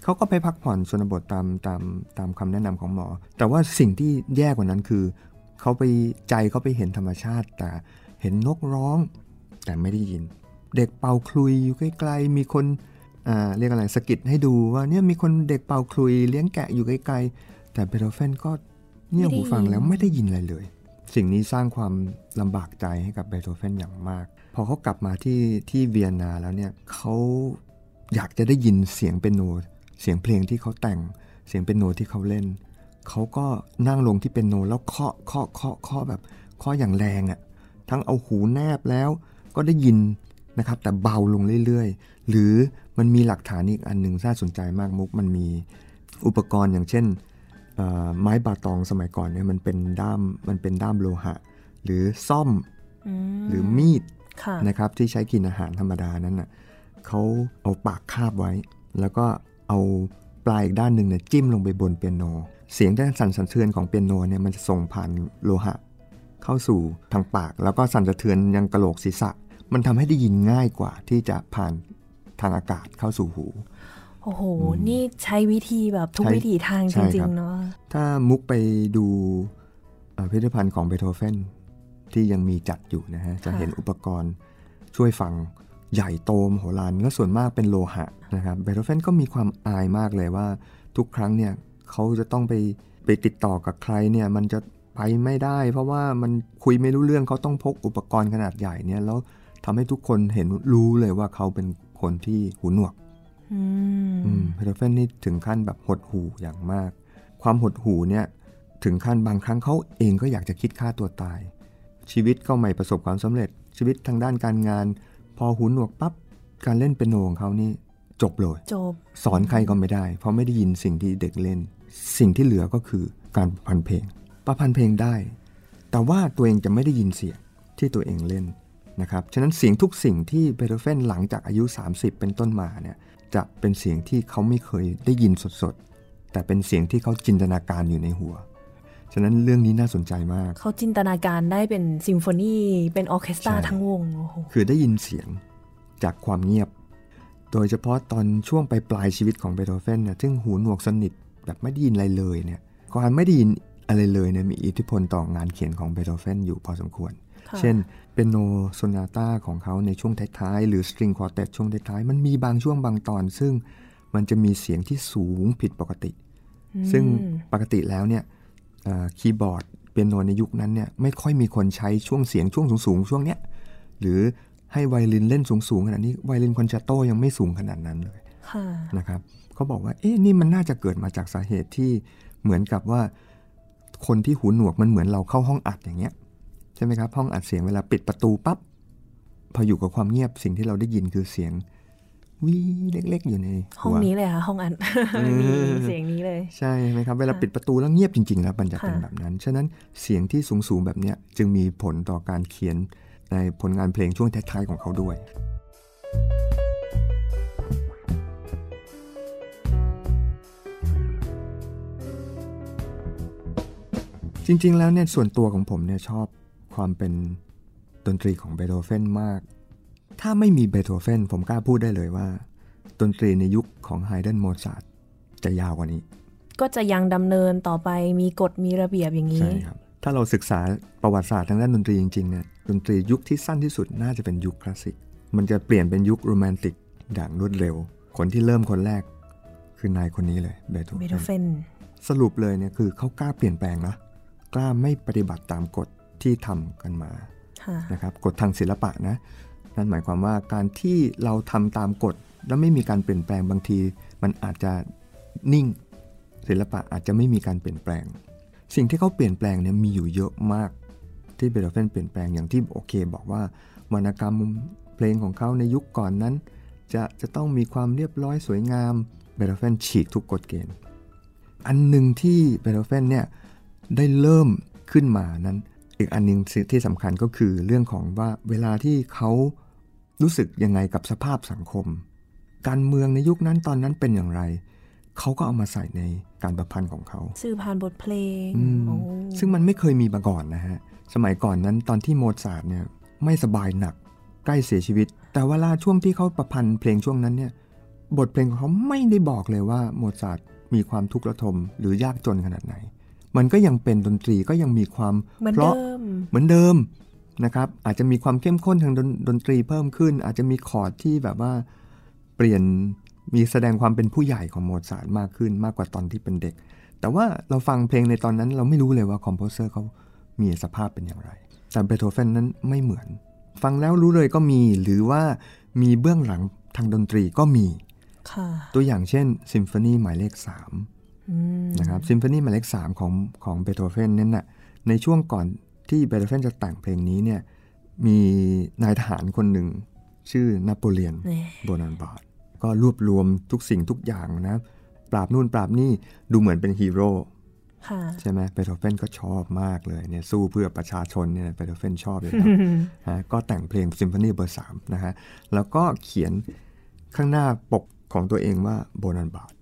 เขาก็ไปพักผ่อนชนบทตามตามตามคำแนะนำของหมอ แต่ว่าสิ่งที่แย่กว่านั้นคือเขาไปใจเขาไปเห็นธรรมชาติ แต่เห็นนกร้อง แต่ไม่ได้ยิน เด็กเป่าคลุยอยู่ใกล้ๆมีคนอ่า เรียกอะไรสกิดให้ดูว่าเนี่ยมีคนเด็กเป่าคลุยเลี้ยงแกะอยู่ไกลๆ แต่เบโธเฟนก็เงี่ยหูฟังแล้วไม่ได้ยินอะไรเลย สิ่งนี้สร้างความลำบากใจให้กับเบโธเฟนอย่างมาก พอเขากลับมาที่ที่เวียนนาแล้วเนี่ยเขาอยากจะได้ยินเสียงเปียโนเสียงเพลงที่เขาแต่งเสียงเปียโนที่เขาเล่น เขาก็นั่งลงที่เปียโนแล้วเคาะเคาะเคาะเคาะแบบเคาะอย่างแรงอะ่ะทั้งเอาหูแนบแล้วก็ได้ยินนะครับแต่เบาลงเรื่อยๆ หรือ มันมีหลักฐานอีกอันหนึ่งน่าสนใจมากมุก มันมีอุปกรณ์อย่างเช่นเอ่อไม้บาตองสมัยก่อนเนี่ยมันเป็นด้ามมันเป็นด้ามโลหะ หรือซ่อมอืมหรือมีดค่ะนะครับที่ใช้กินอาหารธรรมดานั้นน่ะเขาเอาปากคาบไว้ แล้วก็เอาปลายอีกด้านหนึ่งเนี่ยจิ้มลงไปบนเปียโน เสียงด้านสั่นสะเทือนของเปียโนเนี่ยมันจะส่งผ่านโลหะ เข้าสู่ทางปาก แล้วก็สั่นสะเทือนยังกระโหลกศีรษะ มันทำให้ได้ยินง่ายกว่าที่จะผ่าน ทางอากาศเข้าสู่หู โอ้โห นี่ใช้วิธีแบบทุกใช้วิถีทางใช่จริครังบๆเนาะถ้ามุกไปดูเอ่อพิพิธภัณฑ์ของเบโธเฟนที่ยังมีจัดอยู่นะฮะ จะเห็นอุปกรณ์ช่วยฟังใหญ่โตมโหฬารและส่วนมากเป็นโลหะนะครับเบโธเฟนก็มีความอายมากเลยว่าทุกครั้งเนี่ยเขาจะต้องไปไปติดต่อกับใครเนี่ยมันจะไปไม่ได้ เพราะว่ามันคุยไม่รู้เรื่องเขาต้องพกอุปกรณ์ขนาดใหญ่เนี่ยแล้วทำให้ทุกคนเห็นรู้เลยว่าเขาเป็น คนที่หูหนวกอืมอืมเพโดเฟนนี่ถึงขั้นแบบหดหูอย่างมาก ความหดหูเนี่ยถึงขั้นบางครั้งเขาเองก็อยากจะคิดฆ่าตัวตาย ชีวิตก็ไม่ประสบความสำเร็จ ชีวิตทางด้านการงาน พอหูหนวกปั๊บการเล่นเปียโนของเขานี่จบเลยจบสอนใครก็ไม่ได้ เพราะไม่ได้ยินสิ่งที่เด็กเล่น สิ่งที่เหลือก็คือการประพันธ์เพลง ประพันธ์เพลงได้ แต่ว่าตัวเองจะไม่ได้ยินเสียงที่ตัวเองเล่น นะครับ ฉะนั้นเสียงทุกสิ่งที่เบโธเฟนหลังจากอายุ 30 เป็นต้นมาเนี่ยจะเป็นเสียงที่เขาไม่เคยได้ยินสดๆ แต่เป็นเสียงที่เขาจินตนาการอยู่ในหัว ฉะนั้นเรื่องนี้น่าสนใจมาก เขาจินตนาการได้เป็นซิมโฟนีเป็นออร์เคสตราใช่ทั้งวงโอ้โหคือได้ยินเสียงจากความเงียบ โดยเฉพาะตอนช่วงปลายปลายๆชีวิตของเบโธเฟนเนี่ยซึ่งหูหนวกสนิทแบบไม่ได้ยินอะไรเลยเนี่ยการไม่ได้ยินอะไรเลยเนี่ยมีอิทธิพลต่องานเขียนของเบโธเฟนอยู่พอสมควรค่ะ เช่นเปียโนโซนาต้าของเขาในช่วงท้ายๆ หรือ string quartet ช่วงท้ายๆ มันมีบางช่วงบางตอน ซึ่งมันจะมีเสียงที่สูงผิดปกติ ซึ่งปกติแล้วเนี่ยเอ่อคีย์บอร์ดเปียโนในยุคนั้นเนี่ยไม่ค่อยมีคนใช้ช่วงเสียงช่วงสูงๆ ช่วงเนี้ยหรือให้ไวโอลินเล่นสูงๆขนาดนี้ไวโอลินคอนแชร์โตยังไม่สูงขนาดนั้นเลยค่ะนะครับเขาบอกว่าเอ๊ะนี่มันน่าจะเกิดมาจากสาเหตุที่เหมือนกับว่าคนที่หูหนวกมันเหมือนเราเข้าห้องอัดอย่างเงี้ย ใช่ไหมครับห้องอัดเสียงเวลาปิดประตูปั๊บพออยู่กับความเงียบสิ่งที่เราได้ยินคือเสียงวีเล็ก ๆ อยู่ในห้องวนี้เลยค่ะห้องอันมีเสียงนี้เลยใช่ไหมครับเวลาปิดประตูแล้วเงียบจริงๆแล้วมันจะเป็นค่ะแบบนั้น ฉะนั้นเสียงที่สูงๆแบบเนี้ยจึงมีผลต่อการเขียนในผลงานเพลงช่วงท้ายๆของเขาด้วย จริงๆแล้วเนี่ยส่วนตัวของผมเนี่ยชอบ ความเป็นดนตรีของเบโธเฟนมาก ถ้าไม่มีเบโธเฟนผมกล้าพูดได้เลยว่า ดนตรีในยุคของไฮเดนโมซาร์ทจะยาวกว่านี้ ก็จะยังดำเนินต่อไปมีกฎมีระเบียบอย่างนี้ ใช่ครับ ถ้าเราศึกษาประวัติศาสตร์ทางด้านดนตรีจริงๆเนี่ยดนตรียุคที่สั้นที่สุดน่าจะเป็นยุคคลาสสิก มันจะเปลี่ยนเป็นยุคโรแมนติกอย่างรวดเร็ว คนที่เริ่มคนแรก คือนายคนนี้เลยเบโธเบโธเฟเฟนนสรุปเลยเนี่ยคือเขากล้าเปลี่ยนแปลงนะ กล้าไม่ปฏิบัติตามกฎ ที่ทำกันมาค่ะนะครับกฎทางศิลปะนะนั่นหมายความว่าการที่เราทำตามกฎแล้วไม่มีการเปลี่ยนแปลงบางที มันอาจจะนิ่ง ศิลปะอาจจะไม่มีการเปลี่ยนแปลง สิ่งที่เขาเปลี่ยนแปลงเนี่ยมีอยู่เยอะมากที่เบโธเฟนเปลี่ยนแปลงอย่างที่โอเค บอกว่าวรรณกรรมเพลงของเขาในยุคก่อนนั้น จะจะต้องมีความเรียบร้อยสวยงามเบโธเฟนฉีกทุกกฎเกณฑ์ อันหนึ่งที่เบโธเฟนเนี่ยได้เริ่มขึ้นมานั้น อีกอันหนึงที่สำคัญก็คือเรื่องของว่าเวลาที่เขารู้สึกยังไงกับสภาพสังคม การเมืองในยุคนั้นตอนนั้นเป็นอย่างไร เขาก็เอามาใส่ในการประพันธ์ของเขาสื่อผ่านบทเพลงอืมโอ้ซึ่งมันไม่เคยมีมาก่อนนะฮะ สมัยก่อนนั้นตอนที่โมซาร์ทเนี่ยไม่สบายหนักใกล้เสียชีวิต แต่เวลาช่วงที่เขาประพันธ์เพลงช่วงนั้นเนี่ยบทเพลงของเขาไม่ได้บอกเลยว่าโมซาร์ทมีความทุกข์ระทมหรือยากจนขนาดไหน มันก็ยังเป็นดนตรีก็ยังมีความเหมือนเพเดิราะมเหมือนเดิมนะครับอาจจะมีความเข้มข้นทางดนดนตรีเพิ่มขึ้น อาจจะมีคอร์ดที่แบบว่าเปลี่ยนมีแสดงความเป็นผู้ใหญ่ของโมซาร์ทมากขึ้นมากกว่าตอนที่เป็นเด็ก แต่ว่าเราฟังเพลงในตอนนั้น เราไม่รู้เลยว่า composer เขามีสภาพเป็นอย่างไร แต่เบโธเฟนนั้นไม่เหมือน ฟังแล้วรู้เลยก็มีหรือว่ามีเบื้องหลังทางดนตรีก็มีค่ะตัวอย่างเช่นซิมโฟนีหมายเลข3อืม นะครับซิมโฟนีหมายเลข3ของของเบโธเฟนนั่นน่ะในช่วงก่อนที่เบโธเฟนจะแต่งเพลงนี้เนี่ยมีนายทหารคนหนึ่ง ชื่อนโปเลียนเนี่ยโบนาปาร์ตก็รวบรวมทุกสิ่งทุกอย่างนะ ปราบนู่นปราบนี่ดูเหมือนเป็นฮีโร่ค่ะใช่ไหมเบโธเฟนก็ชอบมากเลยเนี่ยสู้เพื่อประชาชนเนี่ยเบโธเฟนชอบเลยครับฮะก็แต่งเพลงซิมโฟนีเบอร์สามนะฮะแล้วก็เขียนข้างหน้าปกของตัวเองว่าโบนาปาร์ต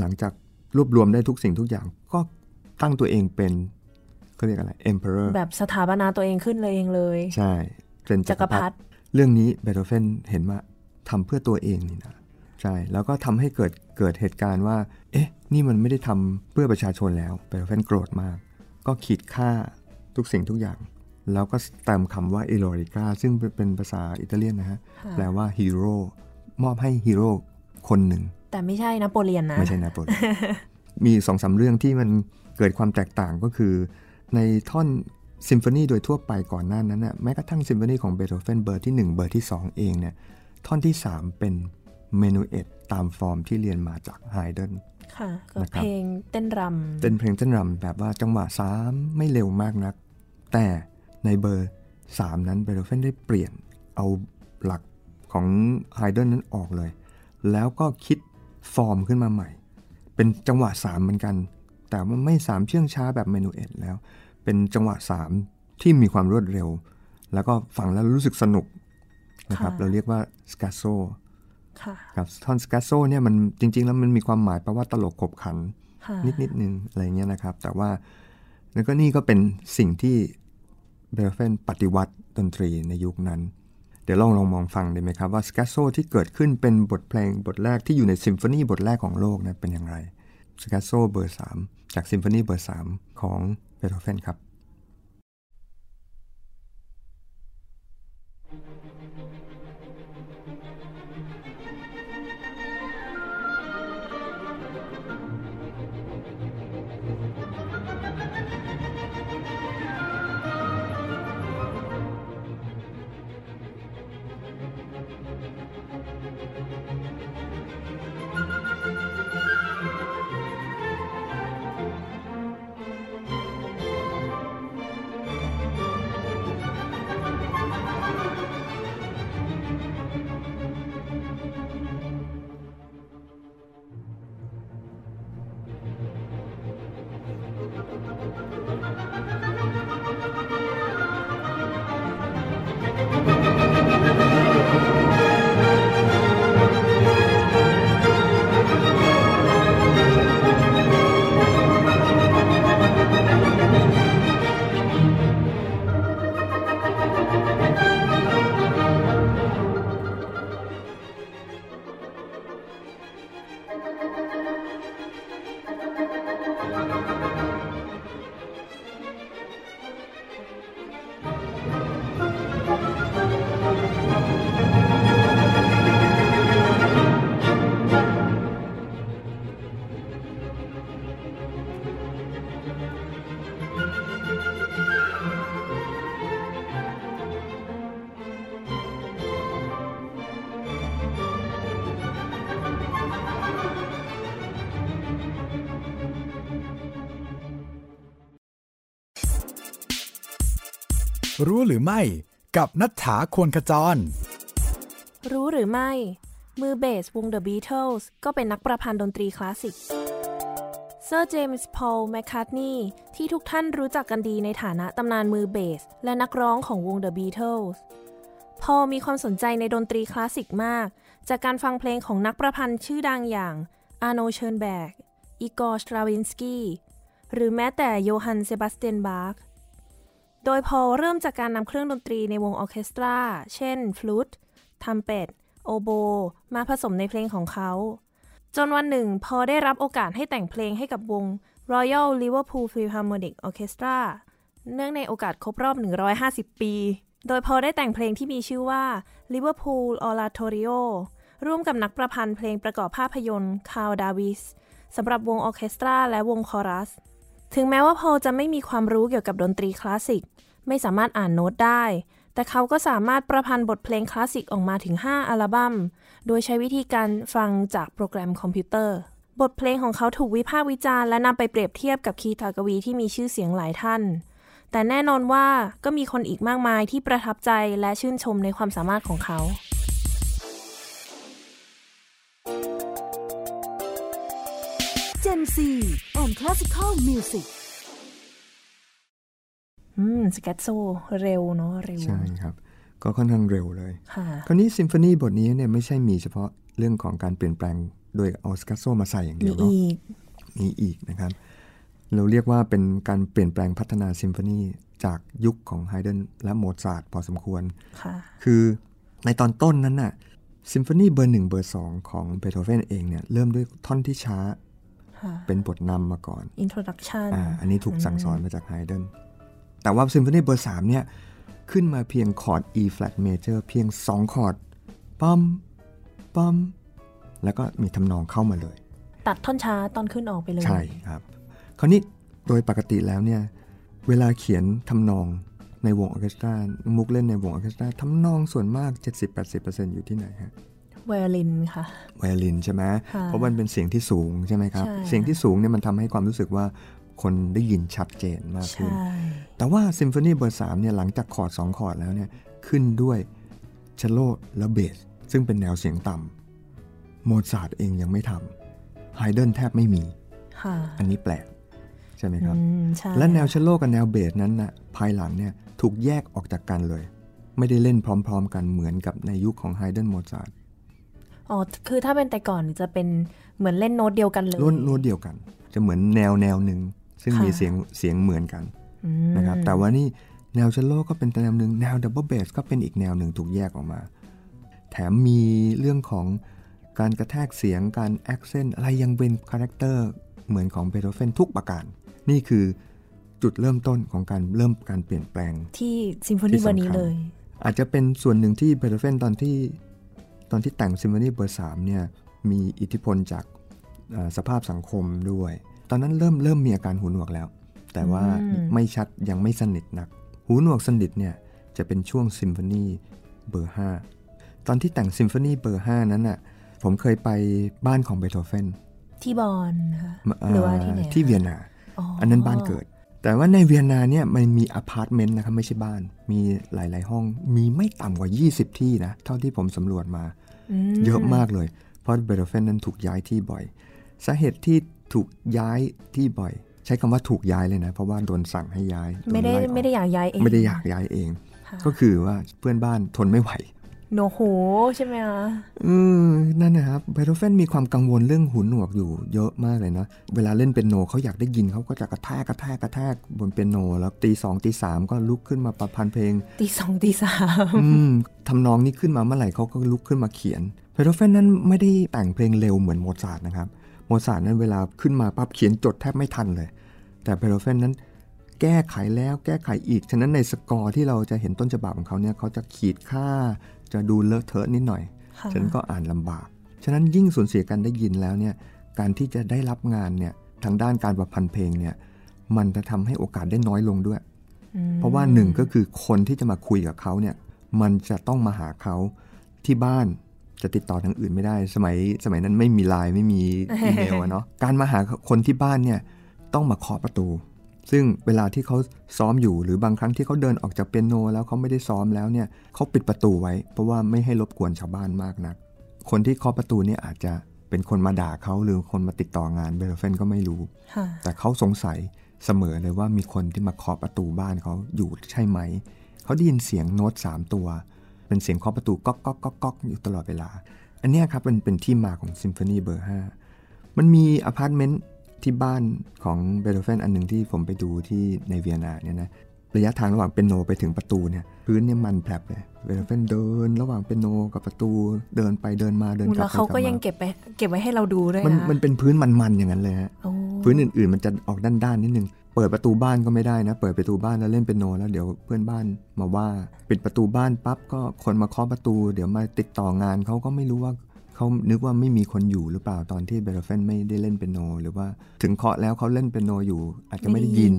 หลังจาก รวบรวมได้ทุกสิ่งทุกอย่าง ก็ตั้งตัวเองเป็นเขาเรียกอะไร emperor แบบสถาปนาตัวเองขึ้นเลยเองเลย ใช่ เป็นจัจักกรรพพรรรรดิดิเรื่องนี้เบโธเฟนเห็นว่าทำเพื่อตัวเองนี่นะใช่แล้วก็ทำให้เกิดเกิดเหตุการณ์ว่า เอ๊ะ นี่มันไม่ได้ทำเพื่อประชาชนแล้วเบโธเฟนโกรธมาก ก็ขีดฆ่าทุกสิ่งทุกอย่าง แล้วก็เติมคำว่า e r o i c a ซึ่งเป็นภาษาอิตาเลียนนะฮะค่ะแปลว่าฮีโร่มอบให้ฮีโร่คนหนึ่ง แต่ไม่ใช่นโปเลียนนะ ไม่ใช่นาโปลีมีสองสามเรื่องที่มันเกิดความแตกต่างก็คือ ในท่อนซิมโฟนีโดยทั่วไปก่อนหน้านั้นน่ะแม้กระทั่งซิมโฟนีของเบโธเฟนเบอร์ที่ 1 เบอร์ที่ 2 เองเนี่ยท่อนที่ 3 เป็น minuet ตามฟอร์มที่เรียนมาจากไฮเดนค่ะก็นะครับเพลงเต้นรำเป็นเพลงเต้นรำแบบว่าจังหวะ3ไม่เร็วมากนัก แต่ในเบอร์ 3 นั้นเบโธเฟนได้เปลี่ยนเอาหลักของไฮเดนนั้นออกเลย แล้วก็คิด ฟอร์มขึ้นมาใหม่ เป็นจังหวะ 3 เหมือนกัน แต่ว่าไม่ 3 เชื่องช้าแบบ minuet แล้ว เป็นจังหวะ 3 ที่มีความรวดเร็ว แล้วก็ฟังแล้วรู้สึกสนุกนะครับเราเรียกว่า scherzo ค่ะครับท่อน scherzo เนี่ยมันจริง ๆ แล้วมันมีความหมายแปลว่าตลกขบขันค่ะนิดนิดนึงอะไรเงี้ยนะครับ แต่ว่าแล้วก็นี่ก็เป็นสิ่งที่เบโธเฟนปฏิวัติดนตรีในยุคนั้นเดี๋ยวลองลองมองฟังได้ไหมครับว่า scherzo ที่เกิดขึ้นเป็นบทเพลงบทแรกที่อยู่ในซิมโฟนีบทแรกของโลกนะเป็นอย่างไรสกสโซเบอร์ 3 จากซิมโฟนีเบอร์ 3 ของเบโธเฟนครับ รู้หรือไม่ กับนัฐธาควรขจร รู้หรือไม่ มือเบสวง The Beatles ก็เป็นนักประพันธ์ดนตรีคลาสสิกเซอร์เจมส์พอลแมคคาร์ทนีย์ที่ทุกท่านรู้จักกันดีในฐานะตำนานมือเบส และนักร้องของวง The Beatles พอลมีความสนใจในดนตรีคลาสสิกมาก จากการฟังเพลงของนักประพันธ์ชื่อดังอย่างอาร์โนลด์ เชินแบร์กอีกอร์สตราวินสกี้หรือแม้แต่โยฮันเซบาสเตียนบาร์ก โดยพอลเริ่มจากการนำเครื่องดนตรีในวงออเคสตรา เช่น ฟลูตทรัมเป็ตโอโบ มาผสมในเพลงของเขา จนวันหนึ่งพอลได้รับโอกาสให้แต่งเพลงให้กับวง Royal Liverpool Philharmonic Orchestra เนื่องในโอกาสครบรอบ 150 ปี โดยพอลได้แต่งเพลงที่มีชื่อว่า Liverpool Oratorio ร่วมกับนักประพันธ์เพลงประกอบภาพยนตร์คาร์ล เดวิสสำหรับวงออเคสตราและวงคอรัส ถึงแม้ว่าพอลจะไม่มีความรู้เกี่ยวกับดนตรีคลาสสิก ไม่สามารถอ่านโน้ตได้ แต่เขาก็สามารถประพันธ์บทเพลงคลาสสิกออกมาถึง 5 อัลบั้ม โดยใช้วิธีการฟังจากโปรแกรมคอมพิวเตอร์ บทเพลงของเขาถูกวิพากษ์วิจารณ์และนำไปเปรียบเทียบกับคีตากวีที่มีชื่อเสียงหลายท่าน แต่แน่นอนว่าก็มีคนอีกมากมายที่ประทับใจและชื่นชมในความสามารถของเขา Gen C and Classical Music อืม scherzo เร็วเนาะเร็ว ใช่ครับ ก็ค่อนข้างเร็วเลย ค่ะ คราวนี้ซิมโฟนีบทนี้เนี่ยไม่ใช่มีเฉพาะเรื่องของการเปลี่ยนแปลงโดยเอา scherzo มาใส่อย่างเดีมียวเนาะอีกมีอีกนะครับ เราเรียกว่าเป็นการเปลี่ยนแปลงพัฒนาซิมโฟนีจากยุคของไฮเดนและโมซาร์ทพอสมควรค่ะคือในตอนต้นนั้นน่ะซิมโฟนีเบอร์หนึ่งเบอร์สองของเบโธเฟนเองเนี่ยเริ่มด้วยท่อนที่ช้าค่ะ เป็นบทนำมาก่อน introduction อ่าอันนี้ถูกสั่งสอนมาจากไฮเดินแต่ว่าซิมโฟนีเบอร์สามเนี่ย ขึ้นมาเพียงคอร์ด E flat major เพียงสองคอร์ดปั๊มปั๊มแล้วก็มีทำนองเข้ามาเลย ตัดท่อนช้าตอนขึ้นออกไปเลย ใช่ครับ คราวนี้โดยปกติแล้วเนี่ย เวลาเขียนทำนองในวงออร์เคสตรา มุกเล่นในวงออร์เคสตราทำนองส่วนมาก 70-80%อยู่ที่ไหนฮะ ไวโอลินค่ะไวโอลินใช่ไหมค่ะเพราะมันเป็นเสียงที่สูงใช่ไหมครับใช่เสียงที่สูงเนี่ยมันทำให้ความรู้สึกว่าคนได้ยินชัดเจนมากขึ้นใช่แต่ว่าซิมโฟนีเบอร์สามเนี่ยหลังจากคอร์ดสองคอร์ดแล้วเนี่ยขึ้นด้วยเชลโลและเบสซึ่งเป็นแนวเสียงต่ำโมซาร์ทเองยังไม่ทำไฮเดินแทบไม่มีค่ะอันนี้แปลกใช่ไหมครับอืมใช่และแนวเชลโลกับแนวเบสนั้นนะภายหลังเนี่ยถูกแยกออกจากกันเลย ไม่ได้เล่นพร้อม ๆ กันเหมือนกับในยุคของไฮเดินโมซาร์ท อ๋อ คือถ้าเป็นแต่ก่อนจะเป็นเหมือนเล่นโน้ตเดียวกันเลยล้วนโน้ตเดียวกัน จะเหมือนแนวแนวหนึ่งซึ่งค่ะมีเสียงเสียงเหมือนกันอืมนะครับ แต่ว่านี่แนวเชลโลก็เป็นแนวหนึ่งแนวดับเบิลเบสก็เป็นอีกแนวหนึ่งถูกแยกออกมา แถมมีเรื่องของการกระแทกเสียงการ accent อะไรยังเป็น characterเหมือนของเบโธเฟนทุกประการ นี่คือจุดเริ่มต้นของการเริ่มการเปลี่ยนแปลงที่ซิมโฟนีที่นีสำคัญวันนี้เลย อาจจะเป็นส่วนหนึ่งที่เบโธเฟนตอนที่ ตอนที่แต่งซิมโฟนีเบอร์สามเนี่ยมีอิทธิพลจากเอ่อสภาพสังคมด้วย ตอนนั้นเริ่มเริ่มมีอาการหูหนวกแล้ว แต่ว่าอืมไม่ชัดยังไม่สนิทนัก หูหนวกสนิทเนี่ยจะเป็นช่วงซิมโฟนีเบอร์ห้าตอนที่แต่งซิมโฟนีเบอร์ห้านั้นน่ะผมเคยไปบ้านของเบโธเฟนที่บอนนะคะเอ่อหรือว่าที่ไหนที่เวียนนาอันนั้นบ้านเกิด แต่ว่าในเวียนนาเนี่ยมันมีอพาร์ตเมนต์นะครับไม่ใช่บ้าน มีหลาย ๆ ห้อง มีไม่ต่ำกว่า 20 ที่นะ เท่าที่ผมสำรวจมามเยอะมากเลย เพราะเบโธเฟนนั้นถูกย้ายที่บ่อย สาเหตุที่ถูกย้ายที่บ่อย ใช้คำว่าถูกย้ายเลยนะ เพราะว่าโดนสั่งให้ย้ายโนไม่ได้ล่ออกไม่ได้อยากย้ายเอง ไม่ได้อยากย้ายเองค่ะก็คือว่าเพื่อนบ้านทนไม่ไหว โอ้โหใช่ไหมคะอืมนั่นนะครับเบโธเฟนมีความกังวลเรื่องหูหนวกอยู่เยอะมากเลยนะ เวลาเล่นเปียโนเขาอยากได้ยินเขาก็จะกระแทกกระแทกกระแทกบนเปียโน แล้วตีสองตีสามก็ลุกขึ้นมาประพันธ์เพลง ตีสองตีสามอืมทำนองนี้ขึ้นมาเมื่อไหร่เขาก็ลุกขึ้นมาเขียนเบโธเฟนนั้นไม่ได้แต่งเพลงเร็วเหมือนโมซาร์ทนะครับโมซาร์ทนั้นเวลาขึ้นมาปั๊บเขียนจดแทบไม่ทันเลย แต่เบโธเฟนนั้นแก้ไขแล้วแก้ไขอีก ฉะนั้นในสกอร์ที่เราจะเห็นต้นฉบับของเขาเนี่ยเขาจะขีดค่า จะดูเลอะเทอะนิดหน่อยค่ะฉะนั้นก็อ่านลำบาก ฉะนั้นยิ่งสูญเสียการได้ยินแล้วเนี่ย การที่จะได้รับงานเนี่ยทางด้านการประพันธ์เพลงเนี่ย มันจะทำให้โอกาสได้น้อยลงด้วยอืมเพราะว่าหนึ่งก็คือคนที่จะมาคุยกับเขาเนี่ย มันจะต้องมาหาเขาที่บ้านจะติดต่อทางอื่นไม่ได้ สมัยสมัยนั้นไม่มีไลน์ไม่มีอีเมลอะเนาะ การมาหาคนที่บ้านเนี่ยต้องมาเคาะประตู ซึ่งเวลาที่เขาซ้อมอยู่หรือบางครั้งที่เขาเดินออกจากเปียโน แล้วเขาไม่ได้ซ้อมแล้วเนี่ยเขาปิดประตูไว้ เพราะว่าไม่ให้รบกวนชาวบ้านมากนัก คนที่เคาะประตูเนี่ยอาจจะเป็นคนมาด่าเขาหรือคนมาติดต่องานเบโธเฟนก็ไม่รู้ค่ะแต่เขาสงสัยเสมอเลยว่ามีคนที่มาเคาะประตูบ้านเขาอยู่ใช่ไหม เขาได้ยินเสียงโน้ตสามตัว เป็นเสียงเคาะประตูก๊อกก๊อกก๊อกก๊อกอยู่ตลอดเวลา อันเนี้ยครับเป็นเป็นที่มาของซิมโฟนีเบอร์ห้ามันมีอพาร์ตเมนต์ ที่บ้านของเบโธเฟนอันหนึ่งที่ผมไปดูที่ในเวียนนาเนี่ยนะระยะทางระหว่างเปียโนไปถึงประตูเนี่ยพื้นเนี่ยมันแผลบเลยเบโธเฟนเดิน ระหว่างเปียโนกับประตูเดินไปเดินมาเดินกลับแล้วไปเขาลับก็มายังเก็บไปเก็บไว้ให้เราดูด้วยมันนะมันเป็นพื้นมันๆอย่างนั้นเลยฮะโอ้พื้นอื่นๆ มันจะออกด้านๆนิดนึงเปิดประตูบ้านก็ไม่ได้นะ เปิดประตูบ้านแล้วเล่นเปียโนแล้วเดี๋ยวเพื่อนบ้านมาว่า ปิดประตูบ้านปั๊บก็คนมาเคาะประตู เดี๋ยวมาติดต่องานเขาก็ไม่รู้ว่า เขานึกว่าไม่มีคนอยู่หรือเปล่าตอนที่เบลเฟนไม่ได้เล่นเป็นโน หรือว่าถึงเคาะแล้วเขาเล่นเป็นโนอยู่ อาจจะไม่ได้ยิน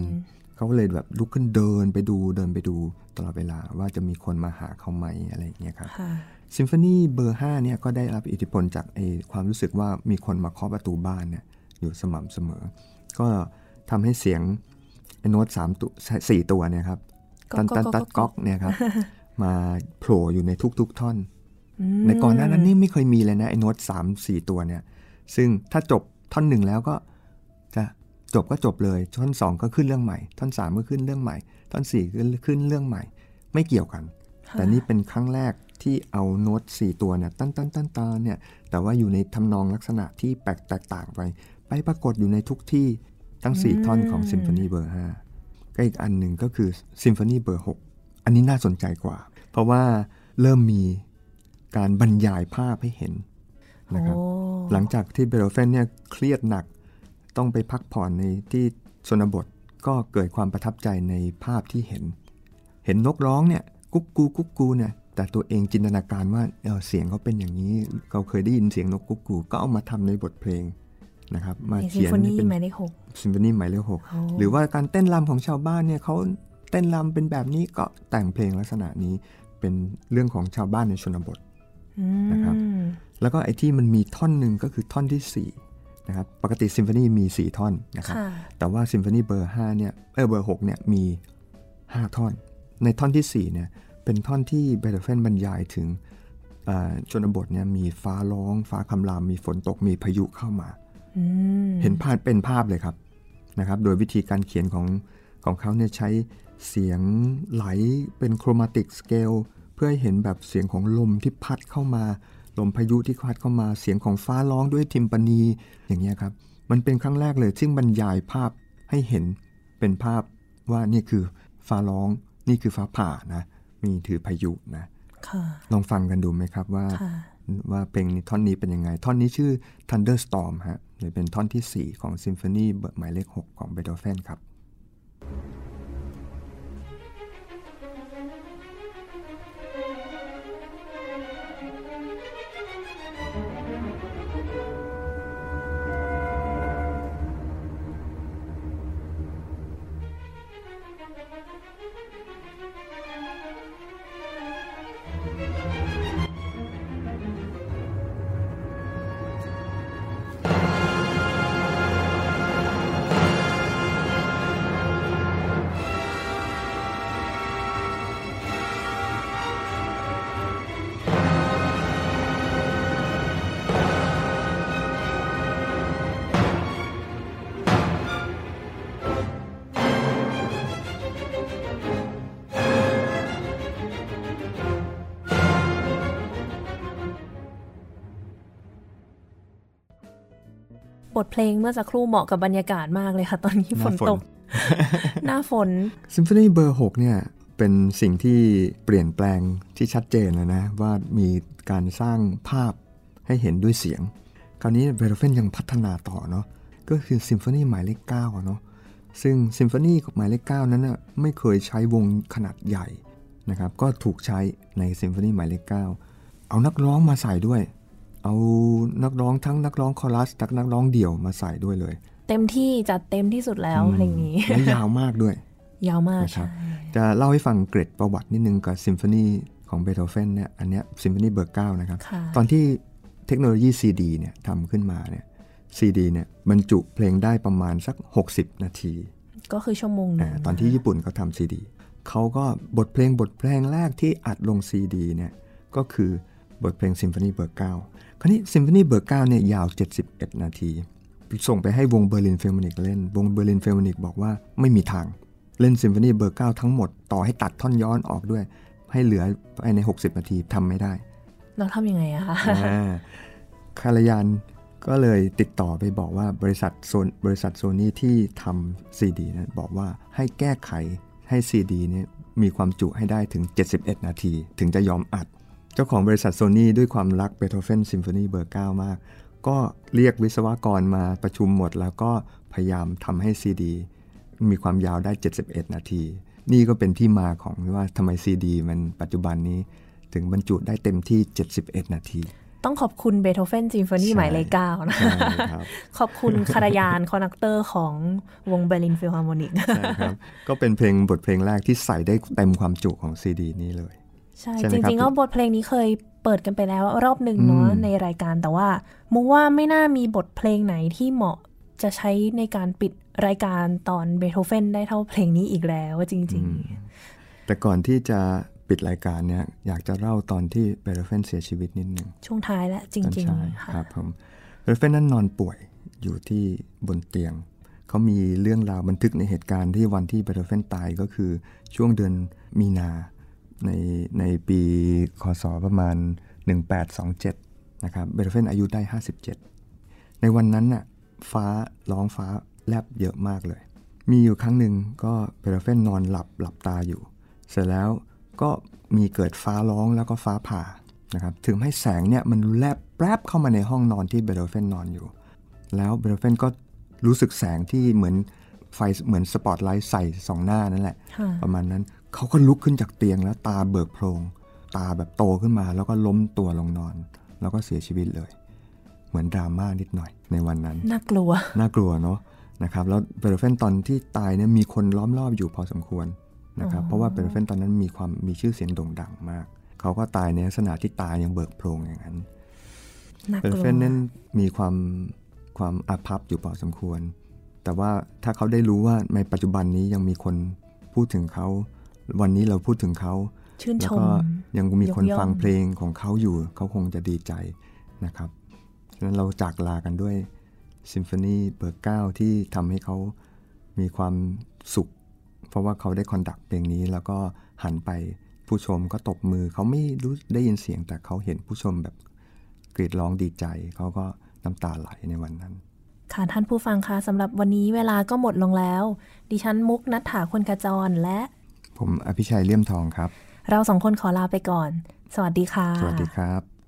เขาก็เลยแบบลุกขึ้นเดินไปดูเดินไปดูตลอดเวลาว่าจะมีคนมาหาเขาไหมอะไรอย่างเงี้ยครับค่ะซิมโฟนีเบอร์5เนี่ยก็ได้รับอิทธิพลจากไอความรู้สึกว่ามีคนมาเคาะประตูบ้านเนี่ยอยู่สม่ำเสมอ ก็ทำให้เสียงไอโน้ตสามตัวสี่ตัวเนี่ยครับก๊ตัอกนตันก๊อกตัดก๊ก๊ออกกเนี่ยครับมาโผล่อยู่ในทุกๆท่อนอืม ในก่อนหน้านั้นนี่ไม่เคยมีเลยนะไอโน้ตสามสี่ตัวเนี่ย ซึ่งถ้าจบท่อนหนึ่งแล้วก็จะจบก็จบเลย ท่อนสองก็ขึ้นเรื่องใหม่ ท่อนสามก็ขึ้นเรื่องใหม่ ท่อนสี่ก็ขึ้นเรื่องใหม่ ไม่เกี่ยวกันค่ะแต่นี่เป็นครั้งแรกที่เอาโน้ตสี่ตัวเนี่ยตั้นตั้นตั้นตันเนี่ย แต่ว่าอยู่ในทำนองลักษณะที่แปลกแตกต่างไป ไปปรากฏอยู่ในทุกที่ทั้งสี่ท่อนของซิมโฟนีเบอร์ห้าก็อีกอันหนึ่งก็คือซิมโฟนีเบอร์หกอันนี้น่าสนใจกว่า เพราะว่าเริ่มมี การบรรยายภาพให้เห็นนะครับโอ้หลังจากที่เบโธเฟนเนี่ยเครียดหนักต้องไปพักผ่อนในที่ชนบทก็เกิดความประทับใจในภาพที่เห็น เห็นนกร้องเนี่ยกุ๊กกูกุ๊กกูเนี่ยแต่ตัวเองจินตนาการว่าเออเสียงเขาเป็นอย่างนี้เราเคยได้ยินเสียงนกกุ๊กกู ก็เอามาทำในบทเพลงนะครับมาเขียนในซิมโฟนีให้เป็นหมายเลขหกซิมโฟนีหมายเลขหกโอ้หรือว่าการเต้นรำของชาวบ้านเนี่ยเขาเต้นรำเป็นแบบนี้ก็แต่งเพลงลักษณะนี้เป็นเรื่องของชาวบ้านในชนบทอืม นะครับแล้วก็ไอ้ที่มันมีท่อนหนึ่งก็คือท่อนที่4นะครับปกติซิมโฟนีมี 4 ท่อนนะครับค่ะแต่ว่าซิมโฟนีเบอร์5เนี่ยเออเบอร์6เนี่ยมี 5 ท่อน ในท่อนที่4เนี่ยเป็นท่อนที่เบโธเฟนบรรยายถึงอ่าชนบทเนี่ยมีฟ้าร้อง ฟ้าคำรามมีฝนตกมีพายุเข้ามาอืมเห็นภาพเป็นภาพเลยครับนะครับ โดยวิธีการเขียนของของเขาเนี่ยใช้เสียงไหลเป็นโครมาติกสเกลเพื่อให้เห็นแบบเสียงของลมที่พัดเข้ามา ลมพายุที่พัดเข้ามาเสียงของฟ้าร้องด้วยทิมปานีอย่างเงี้ยครับ มันเป็นครั้งแรกเลยซึ่งบรรยายภาพให้เห็นเป็นภาพว่านี่คือฟ้าร้องนี่คือฟ้าผ่านะมีถือพายุนะค่ะลองฟังกันดูไหมครับว่าค่ะว่าเพลงนี้ท่อนนี้เป็นยังไง ท่อนนี้ชื่อ Thunderstorm ฮะหรือเป็นท่อนที่ 4 ของซิมโฟนีหมายเลข 6 ของเบโธเฟนครับ บทเพลงเมื่อสักครู่เหมาะกับบรรยากาศมากเลยค่ะ ตอนนี้หฝน้าฝนฝนตก หน้าฝนซิมโฟนีเบอร์6เนี่ยเป็นสิ่งที่เปลี่ยนแปลงที่ชัดเจนแล้วนะ ว่ามีการสร้างภาพให้เห็นด้วยเสียง คราวนี้เบโธเฟนยังพัฒนาต่อเนาะก็คือซิมโฟนีหมายเลข9อะเนาะซึ่งซิมโฟนีหมายเลข9นั้นน่ะไม่เคยใช้วงขนาดใหญ่นะครับก็ถูกใช้ในซิมโฟนีหมายเลข9เอานักร้องมาใส่ด้วย เอานักร้องทั้งนักร้องคอรัสทั้งนักร้องเดี่ยวมาใส่ด้วยเลย เต็มที่จัดเต็มที่สุดแล้วเพลงนี้และยาวมากด้วย ยาวมากนะครับใช่จะเล่าให้ฟังเกร็ดประวัตินิดนึงกับซิมโฟนีของเบโธเฟนเนี่ยอันเนี้ยซิมโฟนีเบอร์9นะครับค่ะตอนที่เทคโนโลยี CD เนี่ยทำขึ้นมาเนี่ย CD เนี่ยบรรจุเพลงได้ประมาณสัก 60 นาที ก็คือชั่วโมงหนึงอาตอนที่ญี่ปุ่นเขาทำซีดีเขาก็บทเพลงบทเพลงแรกที่อัดลงซีดีเนี่ยก็คือบทเพลงซิมโฟนีเบอร์เก้า คราวนี้ซิมโฟนีเบอร์เก้าเนี่ยยาว 71 นาที ส่งไปให้วงเบอร์ลินฟิลฮาร์โมนิกเล่น วงเบอร์ลินฟิลฮาร์โมนิกบอกว่าไม่มีทาง เล่นซิมโฟนีเบอร์เก้าทั้งหมดต่อให้ตัดท่อนย้อนออกด้วย ให้เหลือภายใน 60 นาทีทำไม่ได้ เราทำยังไงอะคะอ่าคารายานก็เลยติดต่อไปบอกว่าบริษัทโซนบริษัทโซนี่ที่ทำซีดีนะบอกว่าให้แก้ไขให้ซีดีเนี่ยมีความจุให้ได้ถึง 71 นาที ถึงจะยอมอัดเจ้าของบริษัทโซนี่ด้วยความรักเบโธเฟนซิมโฟนีเบอร์9มาก ก็เรียกวิศวกรมาประชุมหมด แล้วก็พยายามทำให้ซีดีมีความยาวได้ 71 นาที นี่ก็เป็นที่มาของว่าทำไมซีดีมันปัจจุบันนี้ ถึงบรรจุได้เต็มที่ 71 นาทีต้องขอบคุณเบโธเฟนซิมโฟนีใช่หมายเลขเก้านะใช่ครับขอบคุณคารายาน conductor ของวงเบอร์ลินฟิลฮาร์โมนิกใช่ครับก็เป็นเพลงบทเพลงแรกที่ใส่ได้เต็มความจุของซีดีนี้เลย ใช่ใช่ไหมครับริงๆก็บทเพลงนี้เคยเปิดกันไปแล้วรอบหนึ่งเนาะอืมในรายการแต่ว่ามุกว่าไม่น่ามีบทเพลงไหนที่เหมาะจะใช้ในการปิดรายการตอนเบโธเฟนได้เท่าเพลงนี้อีกแล้วจริงแต่ก่อนที่จะปิดรายการเนี่ยอยากจะเล่าตอนที่เบโธเฟนเสียชีวิตนิดนึงๆช่วงท้ายและจตอนริงเช้าๆค่ะครับผมเบโธเฟนนั้นนอนป่วยอยู่ที่บนเตียงเขามีเรื่องราวบันทึกในเหตุการณ์ที่วันที่เบโธเฟนตายก็คือช่วงเดือนมีนา ในในปีคศประมาณ 1827 นะครับเบโธเฟนอายุได้ 57 ในวันนั้นน่ะฟ้าร้องฟ้าแลบเยอะมากเลย มีอยู่ครั้งหนึ่งก็เบโธเฟนนอนหลับหลับตาอยู่ เสร็จแล้วก็มีเกิดฟ้าร้องแล้วก็ฟ้าผ่านะครับซึ่งให้แสงเนี่ยมันแลบแปรบเข้ามาในห้องนอนที่เบโธเฟนนอนอยู่ แล้วเบโธเฟนก็รู้สึกแสงที่เหมือนไฟเหมือนสปอตไลท์ใส่ส่องหน้านั่นแหละค่ะประมาณนั้น เขาก็ลุกขึ้นจากเตียงแล้วตาเบิกโพลง ตาแบบโตขึ้นมาแล้วก็ล้มตัวลงนอน แล้วก็เสียชีวิตเลย เหมือนดราม่านิดหน่อยในวันนั้น น่ากลัว น่ากลัวเนาะนะครับแล้วเบโธเฟนตอนที่ตายเนี่ยมีคนล้อมรอบอยู่พอสมควรนะครับอ๋อเพราะว่าเบโธเฟนตอนนั้นมีความมีชื่อเสียงโด่งดังมาก เขาก็ตายในลักษณะที่ตายังเบิกโพลงอย่างนั้นน่ากลัว เบโธเฟนนั้นมีความความอาภัพอยู่พอสมควร แต่ว่าถ้าเขาได้รู้ว่าในปัจจุบันนี้ยังมีคนพูดถึงเขา วันนี้เราพูดถึงเขาชื่นชมแล้วก็ยังมีคนยกย่องฟังเพลงของเขาอยู่ เขาคงจะดีใจนะครับฉะนั้นเราจากลากันด้วยซิมโฟนีเบอร์เก้าที่ทำให้เขามีความสุข เพราะว่าเขาได้คอนดักเพลงนี้ แล้วก็หันไปผู้ชมก็ตบมือ เขาไม่รู้ได้ยินเสียงแต่เขาเห็นผู้ชมแบบกรีดร้องดีใจ เขาก็น้ำตาไหลในวันนั้นค่ะท่านผู้ฟังคะสำหรับวันนี้เวลาก็หมดลงแล้ว ดิฉันมุกนัฐถาคนกระจรและ ผมอภิชัยเลี่ยมทองครับ เราสองคนขอลาไปก่อน สวัสดีค่ะ สวัสดีครับ「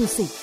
Music